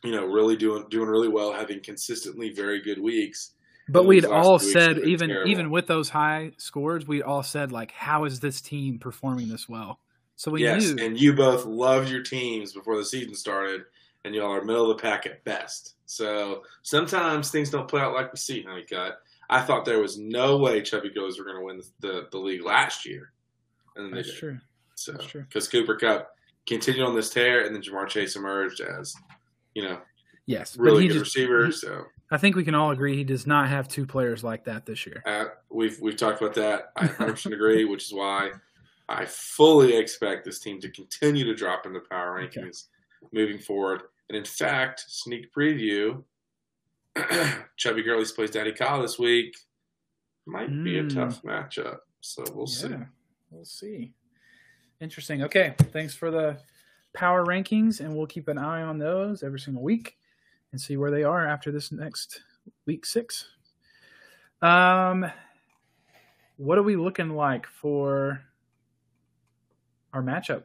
you know, really doing doing really well, having consistently very good weeks. But we'd all said even terrible. even with those high scores, we all said like, how is this team performing this well? So we yes, knew. and you both loved your teams before the season started, and y'all are middle of the pack at best. So sometimes things don't play out like we see, Honeycutt. I thought there was no way Chubby Goes were going to win the, the, the league last year, and That's true. So That's true. because Cooper Kupp continued on this tear, and then Ja'Marr Chase emerged as you know Yes, really good just- receiver. he- so I think we can all agree he does not have two players like that this year. uh, we've we've talked about that. I 100% agree, which is why I fully expect this team to continue to drop in the power Okay. rankings moving forward. And in fact, sneak preview: [clears throat] Chubby Gurley's plays Daddy Kyle this week. Might be a Mm. tough matchup, so we'll see. We'll see. Interesting. Okay, thanks for the power rankings, and we'll keep an eye on those every single week and see where they are after this next week six. Um, what are we looking like for our matchup?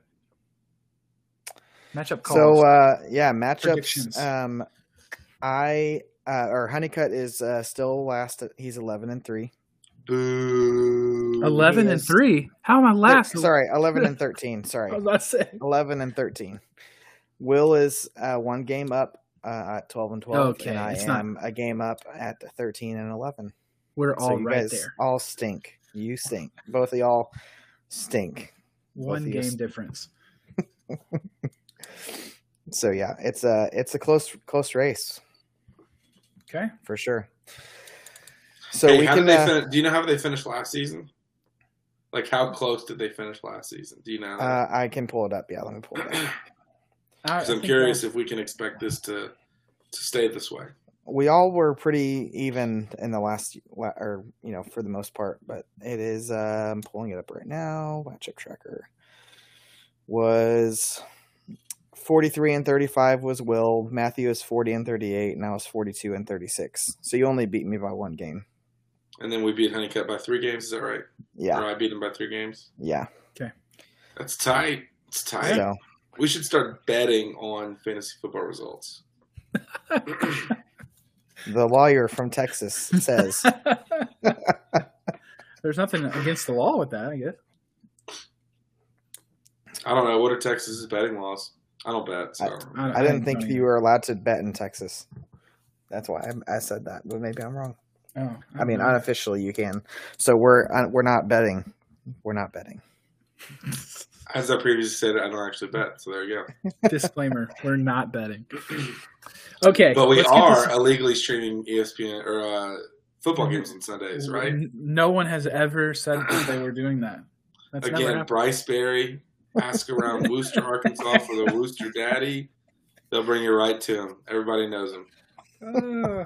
Matchup calls. So uh, yeah, matchups. Um, I uh, or Honeycutt is uh, still last. At, he's eleven and three. Boo. Eleven and three. How am I last? Sorry, eleven and [laughs] thirteen. Sorry, I was about to say. eleven and thirteen. Will is uh, one game up uh, at twelve and twelve, Okay, and I it's not- am a game up at thirteen and eleven. We're So all you right guys there. all stink. You stink. Both of y'all stink. One of game s- difference. [laughs] So yeah, it's a it's a close close race Okay. for sure. So hey, we how can. did they uh, fin- do you know how they finished last season? Like how close did they finish last season? Do you know? uh, I can pull it up. Yeah, let me pull it up. [clears throat] I- I Because I'm curious that- if we can expect this to to stay this way. we all were pretty even in the last or you know for the most part but it is uh, i'm pulling it up right now matchup tracker was 43 and 35 was will matthew is 40 and 38 and i was 42 and 36 so you only beat me by one game And then we beat Honeycutt by three games. Is that right? yeah Or I beat him by three games. yeah Okay. That's tight. It's tight. so We should start betting on fantasy football results. the lawyer from texas says [laughs] There's nothing against the law with that, I guess. I don't know. What are Texas's betting laws? I don't bet. So I. I- i didn't I think don't you were allowed to bet in texas that's why I, I said that but maybe i'm wrong Oh, I mean, know. unofficially, you can. So we're uh, we're not betting. We're not betting. [laughs] As I previously said, I don't actually bet. So there you go. [laughs] disclaimer: we're not betting. [clears throat] Okay, But we are this- illegally streaming ESPN or uh, football games on Sundays, right? No one has ever said that they were doing that. That's Again. Bryce Berry, ask around Wooster, Arkansas for the Wooster Daddy. They'll bring you right to him. Everybody knows him. Uh,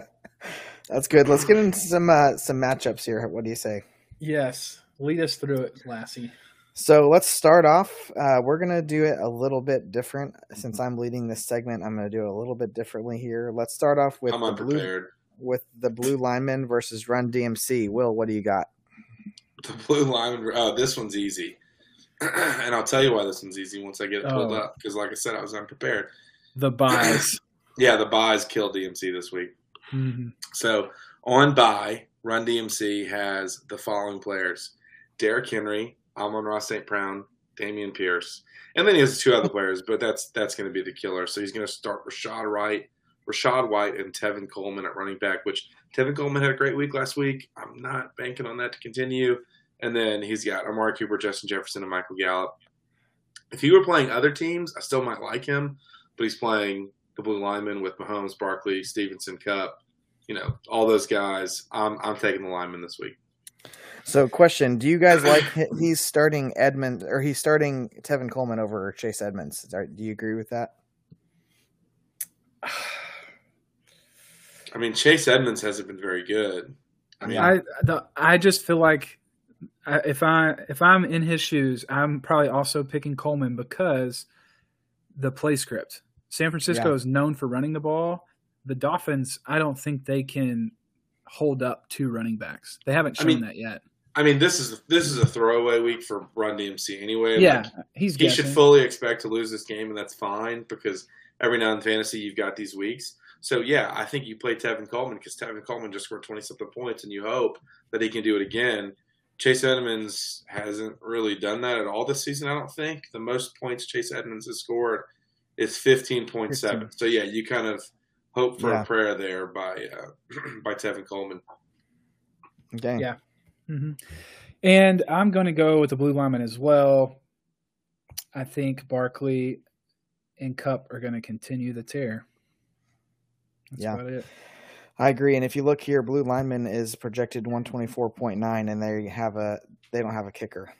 [laughs] That's good. Let's get into some uh, some matchups here. What do you say? yes, lead us through it, Lassie. So let's start off. Uh, we're gonna do it a little bit different. Since I'm leading this segment, I'm gonna do it a little bit differently here. Let's start off with I'm the blue with the blue lineman versus Run DMC. Will, what do you got? The blue line. Oh, this one's easy. [clears throat] and I'll tell you why this one's easy once I get it pulled Oh. up. Because, like I said, I was unprepared. The buys. [clears throat] Yeah, the buys killed DMC this week. Mhm. So on buy, Run DMC has the following players: Derrick Henry, Amon-Ra St. Brown, Dameon Pierce, and then he has two other players, but that's that's going to be the killer. So he's going to start Rashad Wright, Rachaad White, and Tevin Coleman at running back. Which Tevin Coleman had a great week last week. I'm not banking on that to continue. And then he's got Amari Cooper, Justin Jefferson, and Michael Gallup. If he were playing other teams, I still might like him, but he's playing the blue lineman with Mahomes, Barkley, Stevenson, Kupp, you know, all those guys. I'm I'm taking the lineman this week. So, question: Do you guys like he's starting Edmund or he's starting Tevin Coleman over Chase Edmonds? Do you agree with that? [sighs] I mean, Chase Edmonds hasn't been very good. I mean, I the, I just feel like I- if I if I'm in his shoes, I'm probably also picking Coleman because the play script. San Francisco Yeah. is known for running the ball. The Dolphins, I don't think they can hold up two running backs. They haven't I shown mean, that yet. I mean, this is this is a throwaway week for Run DMC anyway. Yeah, Like, he's he should fully expect to lose this game, and that's fine because every now in fantasy you've got these weeks. So yeah, I think you play Tevin Coleman because Tevin Coleman just scored twenty something points, and you hope that he can do it again. Chase Edmonds hasn't really done that at all this season. I don't think the most points Chase Edmonds has scored is fifteen point seven. So yeah, you kind of hope for Yeah. a prayer there by uh, [clears throat] by Tevin Coleman. Okay. Yeah. Mm-hmm. And I'm going to go with the blue lineman as well. I think Barkley and Kupp are going to continue the tear. That's Yeah. I agree. And if you look here, blue lineman is projected 124.9, and they have a they don't have a kicker.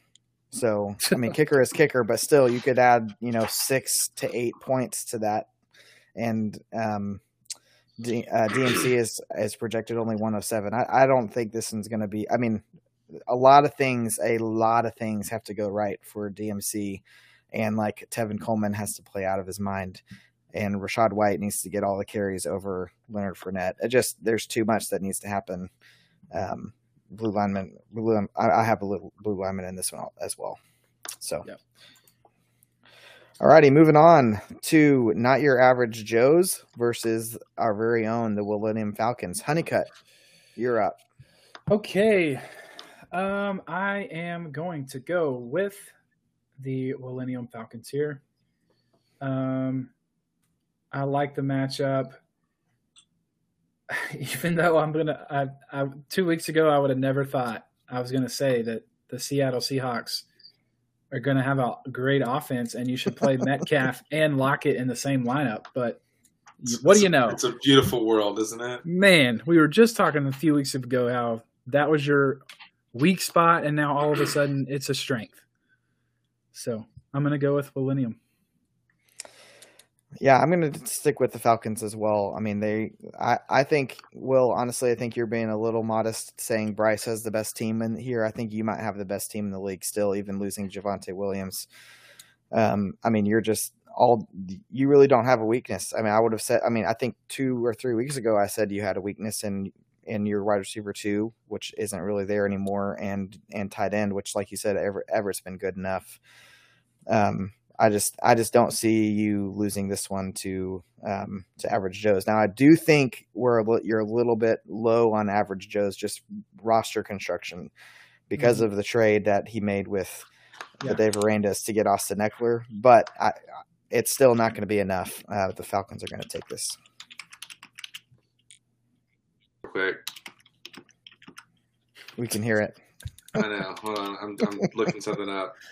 So I mean, [laughs] kicker is kicker, but still, you could add you know six to eight points to that. And um, D, uh, DMC is is projected only 107. I, I don't think this one's going to be. I mean, a lot of things, a lot of things have to go right for DMC, and like Tevin Coleman has to play out of his mind and Rachaad White needs to get all the carries over Leonard Fournette. It just there's too much that needs to happen. Um, blue lineman, blue, I, I have a little blue lineman in this one as well. So, Yep. alrighty, moving on to not your average Joes versus our very own the Millennium Falcons. Honeycutt, you're up. Okay. Um, I am going to go with the Millennium Falcons here. Um, I like the matchup. [sighs] Even though I'm gonna, I, I two weeks ago I would have never thought I was gonna say that the Seattle Seahawks are gonna have a great offense and you should play [laughs] Metcalf and Lockett in the same lineup. But what do you know? It's a beautiful world, isn't it? Man, we were just talking a few weeks ago how that was your weak spot, and now all of a sudden it's a strength. So I'm going to go with Millennium. Yeah, I'm going to stick with the Falcons as well. I mean, they, I, I think, Will, honestly, I think you're being a little modest saying Bryce has the best team in here. I think you might have the best team in the league still, even losing Javonte Williams. Um, I mean, you're just all, you really don't have a weakness. I mean, I would have said, I mean, I think two or three weeks ago, I said you had a weakness in, in your wide receiver two, which isn't really there anymore, and, and tight end, which, like you said, Ever, Everett's been good enough. Um, I just I just don't see you losing this one to um, to average Joe's. Now I do think we're a li- you're a little bit low on average Joe's just roster construction because of the trade that he made with Yeah. the Dave Arandas to get Austin Ekeler, but I, it's still not going to be enough. Uh, the Falcons are going to take this. Real quick. We can hear it. I know. Hold on. I'm, I'm looking something up. [laughs]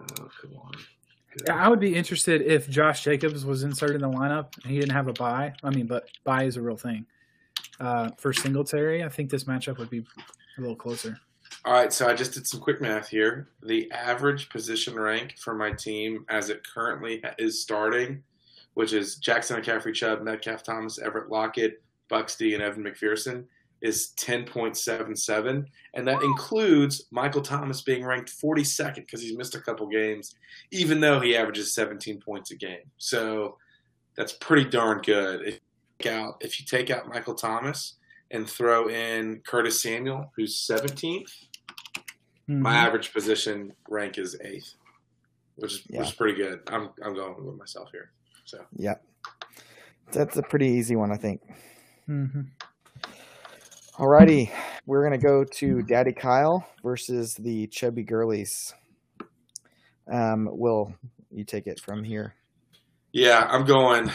Oh, come on. Good. I would be interested if Josh Jacobs was inserted in the lineup and he didn't have a buy. I mean, but buy is a real thing. Uh, for Singletary, I think this matchup would be a little closer. All right, so I just did some quick math here. The average position rank for my team as it currently is starting, which is Jackson McCaffrey, Chubb, Metcalf, Thomas, Everett, Lockett, Buxty, and Evan McPherson, is 10.77. And that includes Michael Thomas being ranked 42nd because he's missed a couple games, even though he averages 17 points a game. So that's pretty darn good. If you take out, if you take out Michael Thomas and throw in Curtis Samuel, who's 17th, my Mhm. average position rank is eighth, which is Yeah. which is pretty good. I'm I'm going with myself here. So yeah, that's a pretty easy one, I think. Mhm. Alrighty, we're gonna go to Daddy Kyle versus the Chubby Gurley's. Um, Will you take it from here? yeah, I'm going.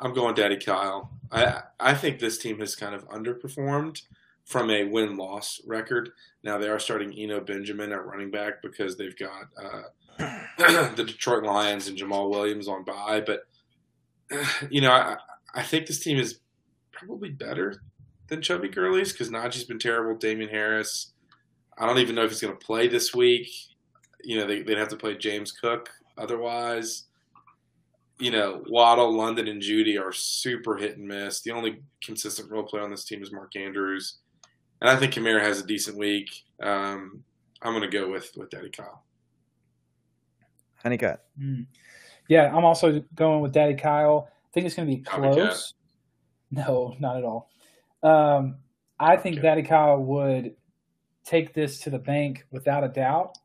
I'm going, Daddy Kyle. I I think this team has kind of underperformed from a win loss record. Now they are starting Eno Benjamin at running back because they've got uh, [clears throat] the Detroit Lions and Jamaal Williams on bye. But [clears throat] you know, I I think this team is probably better than Chubby Gurley's because Najee's been terrible. Damien Harris, I don't even know if he's going to play this week. You know, they, they'd have to play James Cook otherwise. You know, Waddle, London, and Jeudy are super hit and miss. The only consistent role player on this team is Mark Andrews, and I think Kamara has a decent week. Um, I'm going to go with with Daddy Kyle. Honeycutt. Mm. Yeah, I'm also going with Daddy Kyle. I think it's going to be Copycat. close. No, not at all. Um, I think Okay. Daddy Kyle would take this to the bank without a doubt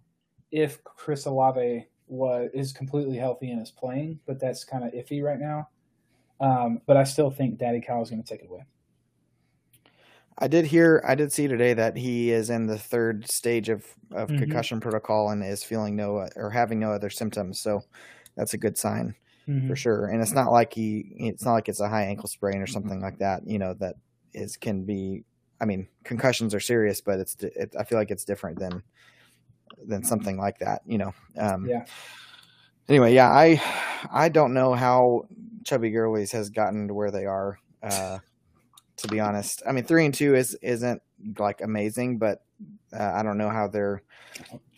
if Chris Olave was is completely healthy and is playing, but that's kind of iffy right now. Um, but I still think Daddy Kyle is going to take it away. I did hear, I did see today that he is in the third stage of, of Mhm. concussion protocol and is feeling no or having no other symptoms. So that's a good sign Mm-hmm. for sure. And it's not like he, it's not like it's a high ankle sprain or something like that. You know that is can be. I mean, concussions are serious, but it's. It, I feel like it's different than than something like that. You know. Um, Yeah. Anyway, yeah, I I don't know how Chubby Gurley's has gotten to where they are. Uh, to be honest, I mean, three and two is isn't like amazing, but uh, I don't know how they're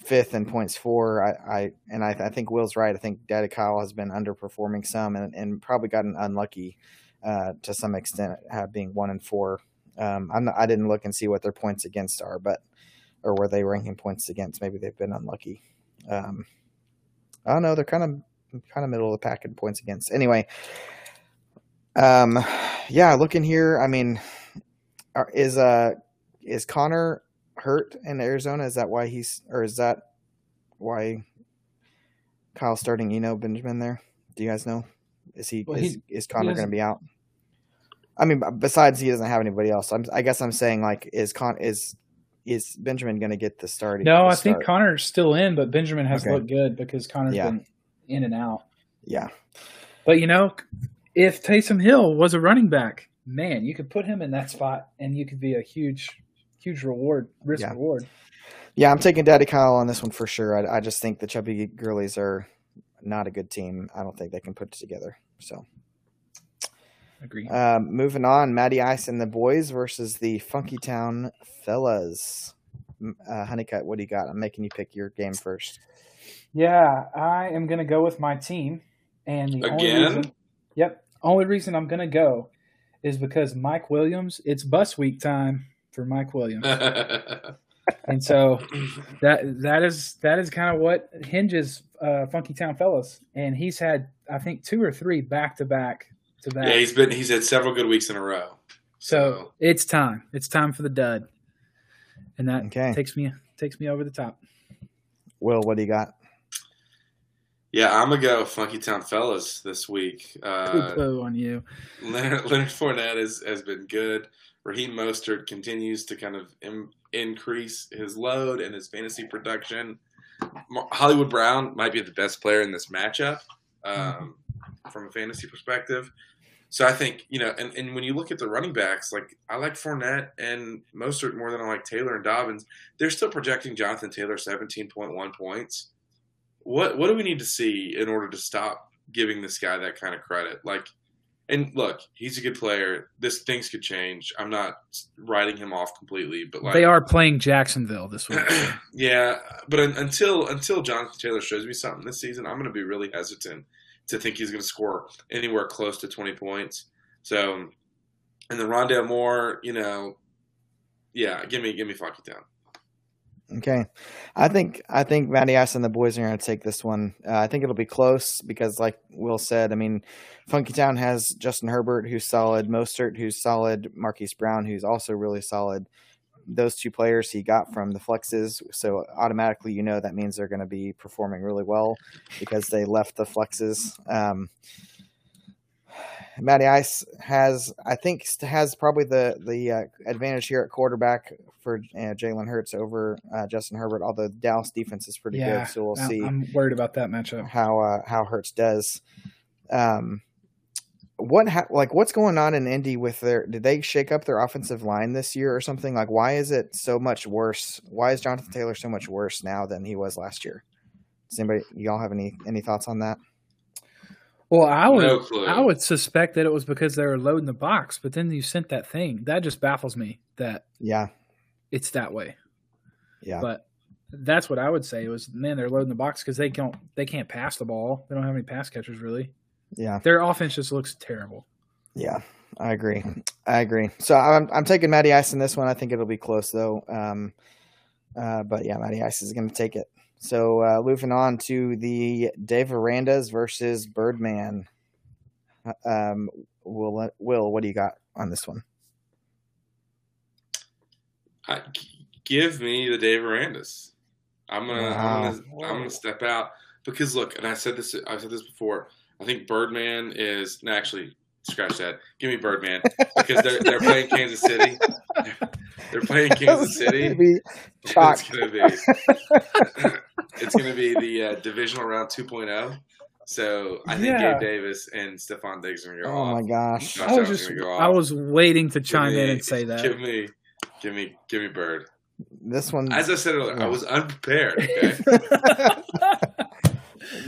fifth in points for. I, I and I, I think Will's right. I think Daddy Kyle has been underperforming some and, and probably gotten unlucky uh, to some extent, uh, being one and four. Um, I'm not, I didn't look and see what their points against are, but or were they ranking points against. Maybe they've been unlucky. Um, I don't know. They're kind of kind of middle of the pack in points against. Anyway, um, yeah. Looking here, I mean, are, is uh is Conner hurt in Arizona? Is that why he's or is that why Kyle's starting Eno Benjamin there? Do you guys know? Is he Well, is, he- is Conner going to be out? I mean, besides he doesn't have anybody else. I'm, I guess I'm saying like is Con is is Benjamin going to get the start? No, I think start? Conner's still in, but Benjamin has Okay. looked good because Conner's Yeah. been in and out. yeah, But you know, if Taysom Hill was a running back, man, you could put him in that spot, and you could be a huge, huge reward, risk Yeah. reward. yeah. I'm taking Daddy Kyle on this one for sure. I, I just think the Chubby Gurley's are not a good team. I don't think they can put it together. So Agree. Um, moving on, Matty Ice and the boys versus the Funky Town fellas. M- Uh, Honeycutt, what do you got? I'm making you pick your game first. Yeah, I am going to go with my team, and the only Again? reason, yep, only reason I'm going to go is because Mike Williams. It's bus week time for Mike Williams, [laughs] and so that that is that is kind of what hinges uh, Funky Town fellas, and he's had I think two or three back to back to back. yeah, he's been he's had several good weeks in a row. So it's time. It's time for the dud, and that Okay. takes me takes me over the top. Will, what do you got? Yeah, I'm gonna go Funky Town Fellas this week. Uh, Poo-poo on you. Leonard, Leonard Fournette has, has been good. Raheem Mostert continues to kind of Im- increase his load and his fantasy production. Hollywood Brown might be the best player in this matchup um, from a fantasy perspective. So I think you know, and, and when you look at the running backs, like I like Fournette and Mostert more than I like Taylor and Dobbins. They're still projecting Jonathan Taylor 17.1 points. What what do we need to see in order to stop giving this guy that kind of credit? Like, and look, he's a good player. This things could change. I'm not writing him off completely, but like they are playing Jacksonville this week. [clears throat] yeah, but un- until until Jonathan Taylor shows me something this season, I'm going to be really hesitant to think he's going to score anywhere close to 20 points. So, and then Rondale Moore, you know, yeah, give me give me Funky Town. Okay, I think I think Matty Ice and the boys are going to take this one. Uh, I think it'll be close because, like Will said, I mean, Funky Town has Justin Herbert, who's solid, Mostert, who's solid, Marquise Brown, who's also really solid. Those two players he got from the flexes, so automatically you know that means they're going to be performing really well because they left the flexes. Um, Matty Ice has, I think, has probably the the uh, advantage here at quarterback for uh, Jalen Hurts over uh, Justin Herbert. Although the Dallas defense is pretty yeah, good, so we'll I'm- see I'm worried about that matchup. how uh, how Hurts does. Um, what ha- like what's going on in Indy with their? Did they shake up their offensive line this year or something? Like, why is it so much worse? Why is Jonathan Taylor so much worse now than he was last year? Does anybody y'all have any any thoughts on that? Well, I would No. I would suspect that it was because they were loading the box, but then you sent that thing. That just baffles me that Yeah, it's that way. yeah, But that's what I would say was man, they're loading the box because they can't they can't pass the ball. They don't have any pass catchers really. Yeah. Their offense just looks terrible. Yeah, I agree. I agree. So I'm I'm taking Matty Ice in this one. I think it'll be close though. Um, uh, but yeah, Matty Ice is going to take it. So uh, moving on to the Dave Arandas versus Birdman. Uh, Um, Will Will, what do you got on this one? I, g- give me the Dave Arandas. I'm gonna, I'm gonna, I'm gonna step out. because look, and I said this, I said this before. I think Birdman is no, actually scratch that. Give me Birdman because they're they're playing Kansas City. They're playing Kansas City. Be [laughs] It's gonna be it's gonna be the uh, divisional round 2.0. So I think Yeah. Gabe Davis and Stefon Diggs are gonna go off. Oh off. my gosh. Josh I was just I was waiting to Give chime in and say that. Give me, give me, give me Bird. This one, As I said earlier, I was unprepared. Okay, [laughs]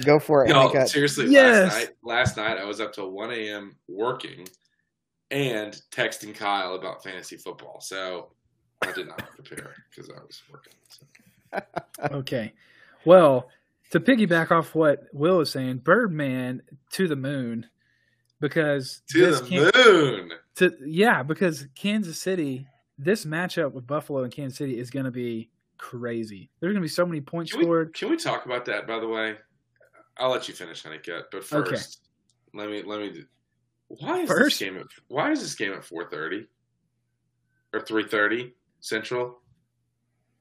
go for it. y'all. Seriously, Yes. last night, last night I was up till 1 a.m. working and texting Kyle about fantasy football. So I did not prepare because I was working. So. [laughs] okay. Well, to piggyback off what Will is saying, Birdman to the moon because To this the can't- moon. to yeah, because Kansas City, this matchup with Buffalo and Kansas City is going to be crazy. There's going to be so many points Can we, scored. can we talk about that? By the way, I'll let you finish, Honeycutt. But Okay. first, let me let me. do- Why is First? this game? At, why is this game at four thirty or three thirty Central?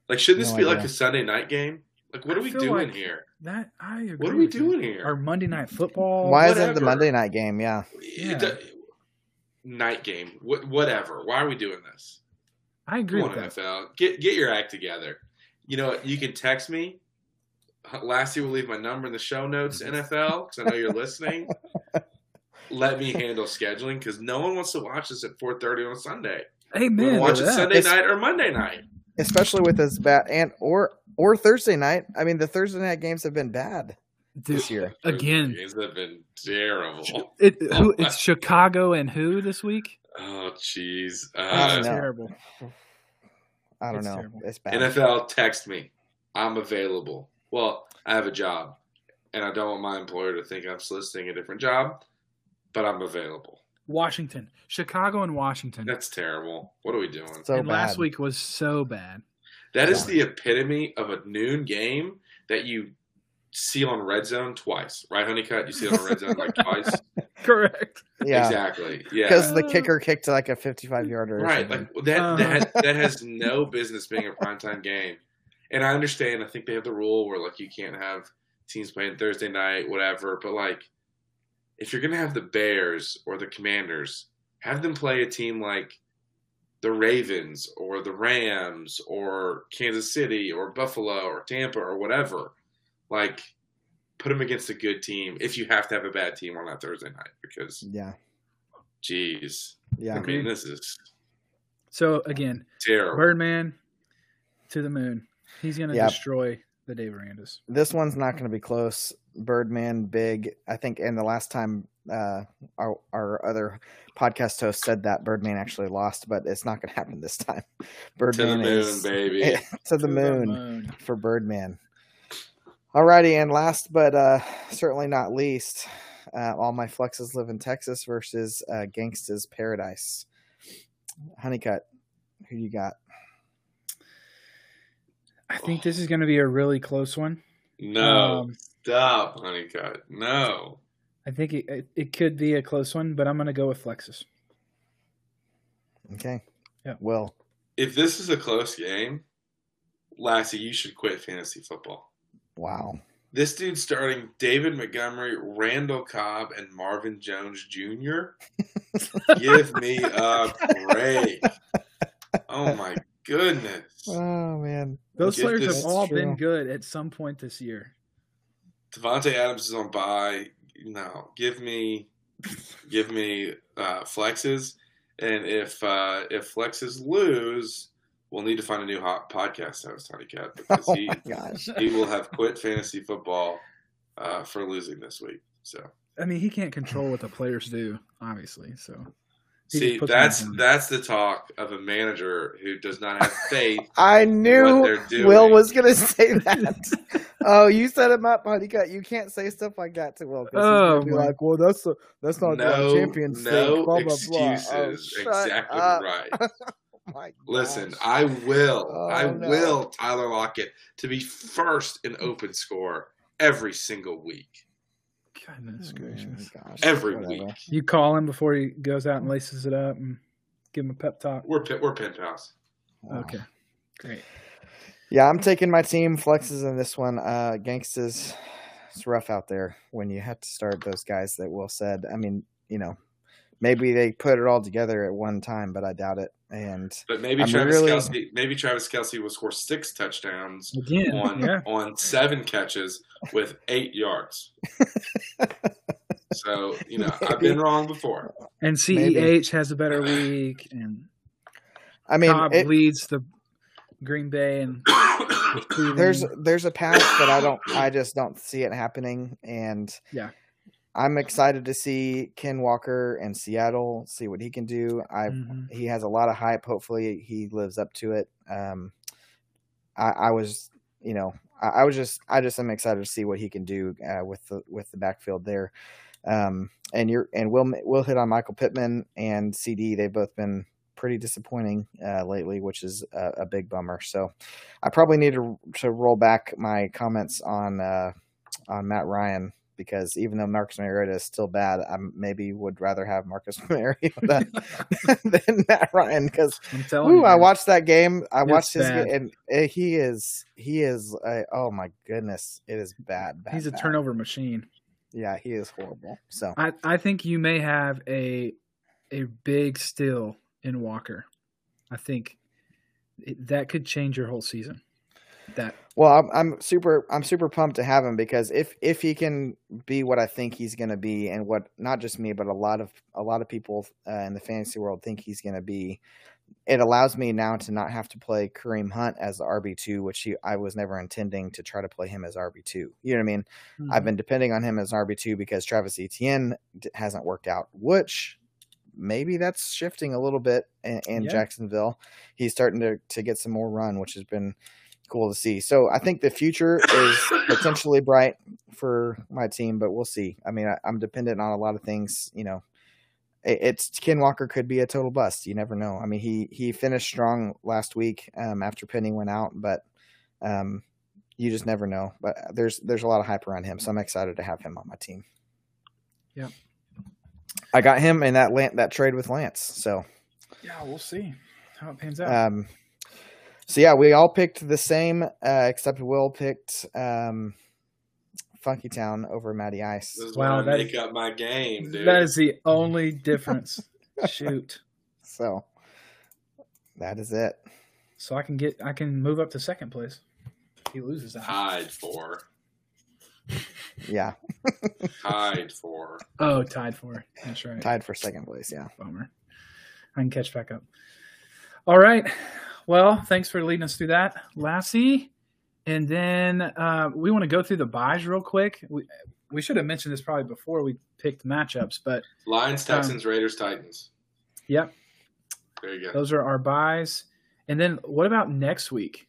Like, should this No be like a Sunday night game? Like, what I are we doing like- here? That I agree. What are we with you. doing here? Our Monday Night Football. Why is it the. Monday night game? Yeah. Yeah. do- night game, Wh- whatever. Why are we doing this? I agree Come with on, that. NFL, get get your act together. You know? You can text me. Lassie will leave my number in the show notes, NFL, because I know you're listening. [laughs] Let me handle scheduling because no one wants to watch this at 4:30 on Sunday. Hey man, watch it that. Sunday It's- night or Monday night. Especially with this bad and or or Thursday night. I mean, the Thursday night games have been bad this year. Again. Games have been terrible. it, [laughs] who, it's Chicago and who this week? Oh, jeez. I Uh, don't know. Terrible. I don't It's know. terrible. It's bad. NFL, text me. I'm available. Well, I have a job, and I don't want my employer to think I'm soliciting a different job, but I'm available. Washington, Chicago, and Washington. That's terrible. What are we doing? so and bad. last week was so bad. That is the epitome of a noon game that you see on Red Zone twice, right, Honeycutt? You see it on Red Zone like twice. [laughs] Correct. yeah, Exactly. Yeah. because the kicker kicked like a fifty-five yarder. Right. something. Like that. Uh. That that has no business being a primetime game. And I understand. I think they have the rule where like you can't have teams playing Thursday night, whatever. But like, if you're gonna have the Bears or the Commanders, have them play a team like the Ravens or the Rams or Kansas City or Buffalo or Tampa or whatever. Like, put them against a good team if you have to have a bad team on that Thursday night because, yeah, jeez, yeah. I mean, this is So again, terrible. Birdman to the moon. He's going to Yeah. destroy the Dave Arandas. This one's not going to be close. Birdman, big. I think, and the last time uh, our our other podcast host said that Birdman actually lost, but it's not going [laughs] to happen this time. Birdman to the Birdman moon, is baby. [laughs] to the moon for Birdman. Alrighty, and last but uh, certainly not least, uh, all my flexes live in Texas versus uh, Gangsta's Paradise. Honeycutt, who you got? I think this is going to be a really close one. No, Um, stop, Honeycutt. No. I think it, it, it could be a close one, but I'm going to go with Flexus. Okay. Yeah. Well, If this is a close game, Lassie, you should quit fantasy football. Wow. This dude's starting David Montgomery, Randall Cobb, and Marvin Jones Jr. [laughs] Give me a break. Oh my goodness. Oh man. Those Give players have all That's been good at some point this year. Davante Adams is on bye. No, give me, give me uh, flexes, and if uh, if flexes lose, we'll need to find a new hot podcast host, Honeycutt, because [laughs] Oh he my gosh. he will have quit fantasy football uh, for losing this week. So I mean, he can't control what the players do, obviously. So He see, just puts them that's that's the talk of a manager who does not have faith. [laughs] I knew they're doing. Will was gonna say that. [laughs] oh, you set him up, Honeycutt. You can't say stuff like that to Will. 'cause he's Oh, be my- like, well, that's a, that's not no, what champions no think. Blah, blah, blah. Oh, excuses. Oh, exactly up. right. [laughs] Oh my Listen, gosh. I will, Oh, I no. will Tyler Lockett to be first in open score every single week. Goodness Oh, gracious, gosh, Every whatever. week. you call him before he goes out and laces it up and give him a pep talk. We're pen- we're pen pals. Wow. Okay, great. Yeah, I'm taking my team flexes in this one. Uh, Gangstas it's rough out there when you have to start those guys that Will said. I mean, you know, maybe they put it all together at one time, but I doubt it. And But maybe I'm Travis really- Kelsey, maybe Travis Kelce will score six touchdowns Again, on yeah. on seven catches with eight yards. so you know, I've been wrong before. And Maybe. CEH has a better week, and I mean, Cobb it, leads the Green Bay and [coughs] there's there's a path, but I don't. I just don't see it happening. And Yeah. I'm excited to see Ken Walker in Seattle see what he can do. I Mhm. he has a lot of hype. Hopefully, he lives up to it. Um, I, I was, you know, I, I was just, I just am excited to see what he can do uh, with the with the backfield there. Um, and you're and we'll we'll hit on Michael Pittman and CD. They've both been pretty disappointing uh, lately, which is a, a big bummer. So, I probably need to to roll back my comments on uh, on Matt Ryan because even though Marcus Mariota is still bad, I maybe would rather have Marcus [laughs] Mariota [laughs] than Matt Ryan because I'm Ooh, you, I watched that game. I watched his bad. game, and uh, he is he is uh, oh my goodness, it is bad. bad He's a bad. turnover machine. Yeah, he is horrible. So I, I think you may have a a big still in Walker. I think it, that could change your whole season. That well, I'm, I'm super I'm super pumped to have him because if if he can be what I think he's going to be, and what not just me but a lot of a lot of people uh, in the fantasy world think he's going to be, it allows me now to not have to play Kareem Hunt as the RB two, which he, I was never intending to try to play him as RB two. You know what I mean? I've been depending on him as RB two because Travis Etienne d- hasn't worked out, which maybe that's shifting a little bit in, in Yeah. Jacksonville. He's starting to to get some more run, which has been cool to see. So I think the future is potentially bright for my team, but we'll see. I mean, I, I'm dependent on a lot of things. You know, it, it's Ken Walker could be a total bust. You never know. I mean, he he finished strong last week um, after Penny went out, but. Um, you just never know. But there's there's a lot of hype around him, so I'm excited to have him on my team. Yeah, I got him in that Lan- that trade with Lance. So yeah, we'll see how it pans out. um, so yeah, we all picked the same, uh, except Will picked um, Funky Town over Matty Ice. This is Wow, wow, that- make up my game, dude. that is the [laughs] only difference. Shoot. So that is it. So I can get I can move up to second place. He loses that. tied for. Yeah, [laughs] Tied for. Oh, tied for. That's right. tied for second place. Yeah. Bummer. I can catch back up. All right. Well, thanks for leading us through that, Lassie. And then uh, we want to go through the buys real quick. We, we should have mentioned this probably before we picked matchups, but Lions, Um, Texans, Raiders, Titans. yep, There you go. those are our buys. And then what about next week?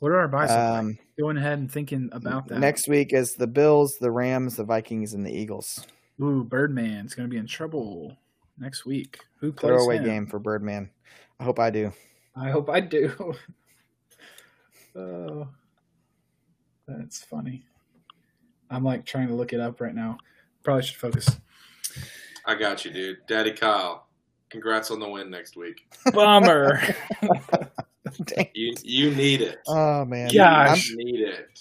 What are our buys? look like? Um, Going ahead and thinking about that. next week is the Bills, the Rams, the Vikings, and the Eagles. Ooh, Birdman's going to be in trouble next week. Who plays Throwaway him? game for Birdman. I hope I do. I hope I do. [laughs] oh, that's funny. I'm like trying to look it up right now. Probably should focus. I got you, dude. Daddy Kyle. Congrats on the win next week. Bummer. [laughs] You you need it. Oh man. Gosh. You need it.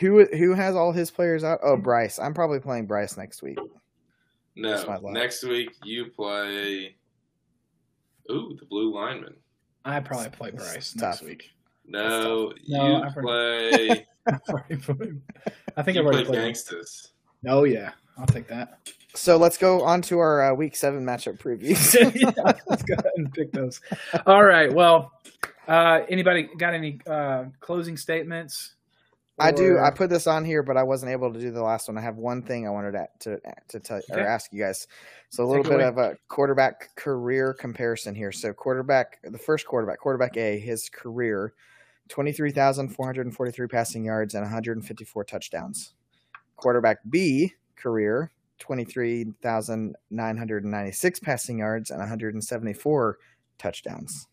Who who has all his players out? Oh, Bryce. I'm probably playing Bryce next week. No. Next week you play. Ooh, the blue lineman. I probably play Bryce It's next tough. week. No, No, you I've play. [laughs] I've already played- I think you I've already play played. gangsters. Oh yeah, I'll take that. So let's go on to our uh, week seven matchup previews. [laughs] yeah, let's go ahead and pick those. All right. Well, uh, anybody got any uh, closing statements? I do. I put this on here, but I wasn't able to do the last one. I have one thing I wanted to to to tell or ask you guys. So a little Take bit away. of a quarterback career comparison here. So quarterback, the first quarterback, quarterback A, his career, twenty three thousand four hundred and forty three passing yards and one hundred and fifty four touchdowns. Quarterback B career, twenty three thousand nine hundred and ninety six passing yards and one hundred and seventy four touchdowns.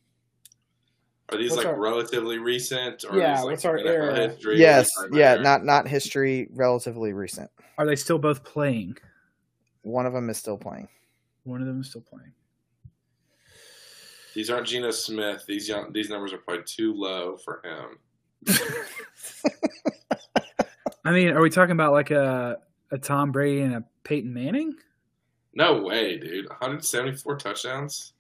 Are these What's like our- relatively recent? Or Yeah, these, like, what's our era? history? Yes, yeah, right not not history, relatively recent. Are they still both playing? One of them is still playing. One of them is still playing. These aren't Geno Smith. These young, these numbers are probably too low for him. [laughs] I mean, are we talking about like a a Tom Brady and a Peyton Manning? No way, dude. 174 touchdowns.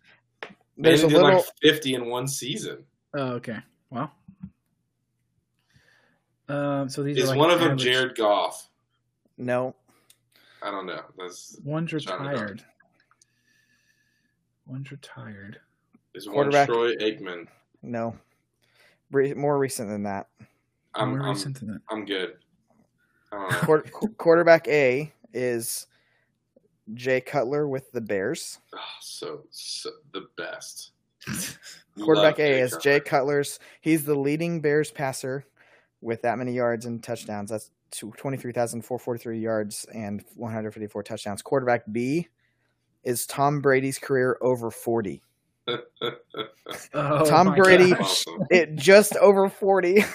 There's Manning a did little. like 50 in one season. Oh, okay. Well, um, so these Is are like one of them average- Jared Goff? no, I don't know. That's One's Trying to know. retired. One's retired. is one Quarterback. Troy Aikman. no. Re- more recent than that. I'm More I'm, recent than that. I'm good. I don't know. Quarter, qu- quarterback A is Jay Cutler with the Bears. Oh, so, so the best. [laughs] Quarterback A Jay is Jay Cutler's. He's the leading Bears passer with that many yards and touchdowns. That's two- 23,443 yards and 154 touchdowns. Quarterback B is Tom Brady's career over 40. [laughs] Oh, Tom Brady- It just over 40. [laughs]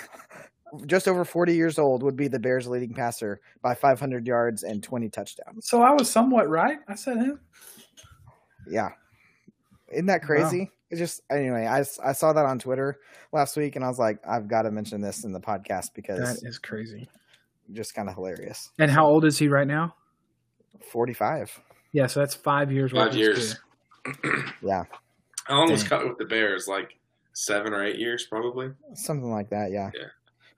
Just over 40 years old would be the Bears' leading passer by 500 yards and 20 touchdowns. So I was somewhat right. I said him. Yeah. Isn't that Wow. Crazy? It's just, anyway, I, I saw that on Twitter last week and I was like, I've got to mention this in the podcast because That is crazy. just kind of hilarious. And how old is he right now? 45. Yeah, so that's five years. Five years. [clears throat] Yeah. How long was cut with the Bears? Like seven or eight years, probably. Something like that. Yeah. Yeah.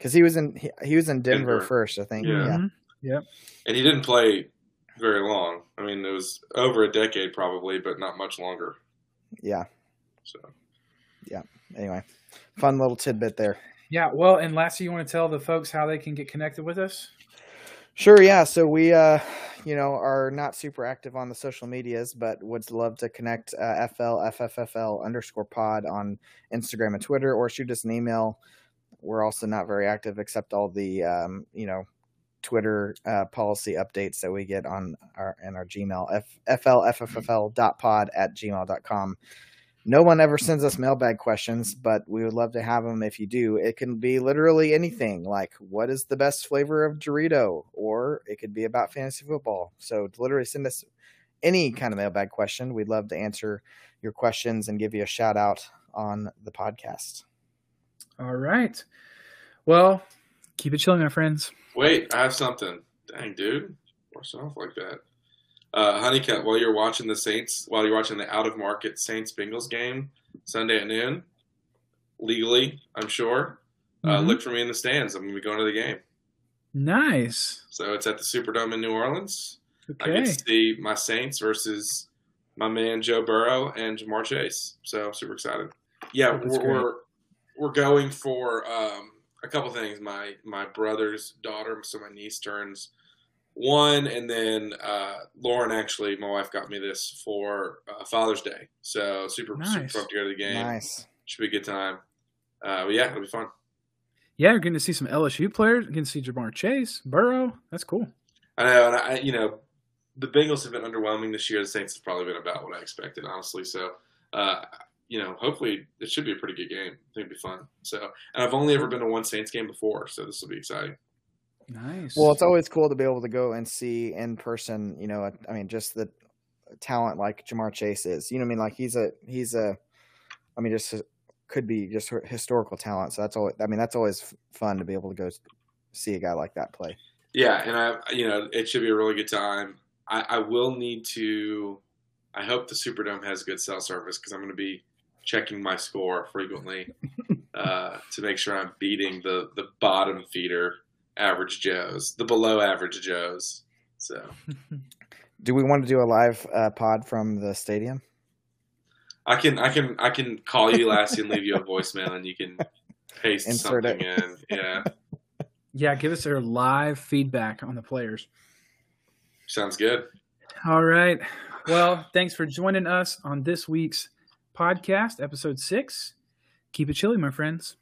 Cause he was in, he, he was in Denver, Denver. first, I think. Yeah. Yeah. Mhm. And he didn't play very long. I mean, it was over a decade, probably, but not much longer. Yeah. So yeah. Anyway, fun little tidbit there. Yeah. Well, and lastly, you want to tell the folks how they can get connected with us? Sure, yeah. So we, uh, you know, are not super active on the social medias, but would love to connect uh, FL FFFL underscore pod on Instagram and Twitter, or shoot us an email. We're also not very active, except all the, um, you know, Twitter uh, policy updates that we get on our in our Gmail f flffffl dot pod at gmail.com. No one ever sends us mailbag questions, but we would love to have them if you do. It can be literally anything like what is the best flavor of Dorito, or it could be about fantasy football. So literally send us any kind of mailbag question. We'd love to answer your questions and give you a shout out on the podcast. All right. Well, keep it chilling, my friends. wait, I have something. Dang, dude, what's off like that? Uh, Honeycutt, while you're watching the Saints, while you're watching the out of market Saints Bengals game Sunday at noon, legally, I'm sure. Uh, Mhm. Look for me in the stands. I'm gonna be going to the game. Nice. So it's at the Superdome in New Orleans. I Okay. get to see my Saints versus my man Joe Burrow and Ja'Marr Chase. So I'm super excited. Yeah, we're, we're we're going for um, a couple things. My my brother's daughter, so my niece turns one, and then uh, Lauren actually, my wife got me this for uh, Father's Day. So super super Nice. pumped to go to the game. Nice. Should be a good time. Uh, but yeah, it'll be fun. Yeah, you're getting to see some LSU players. You're getting to see Ja'Marr Chase, Burrow. That's cool. I know, and I, you know, the Bengals have been underwhelming this year. The Saints have probably been about what I expected, honestly. So, uh, you know, hopefully it should be a pretty good game. I think it'd be fun. So, and I've only ever been to one Saints game before, so this will be exciting. Nice. Well, it's always cool to be able to go and see in person. You know, I mean, just the talent like Ja'Marr Chase is. You know, what I mean, like he's a he's a. I mean, just could be just historical talent. So that's all. I mean, that's always fun to be able to go see a guy like that play. Yeah, and I, you know, it should be a really good time. I, I will need to. I hope the Superdome has good cell service because I'm going to be checking my score frequently [laughs] uh, to make sure I'm beating the the bottom feeder average Joes, the below average Joes. So. [laughs] Do we want to do a live uh, pod from the stadium? I can I can I can call you Lassie and leave you a [laughs] voicemail and you can paste Insert something it. in. Yeah. [laughs] yeah, give us their live feedback on the players. Sounds good. All right. Well, thanks for joining us on this week's podcast, episode six. Keep it chilly, my friends.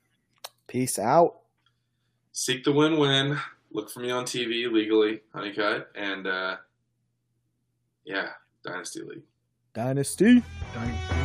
Peace out. Seek the win win. Look for me on TV legally, Honeycutt, and uh yeah, Dynasty League. Dynasty. Darn.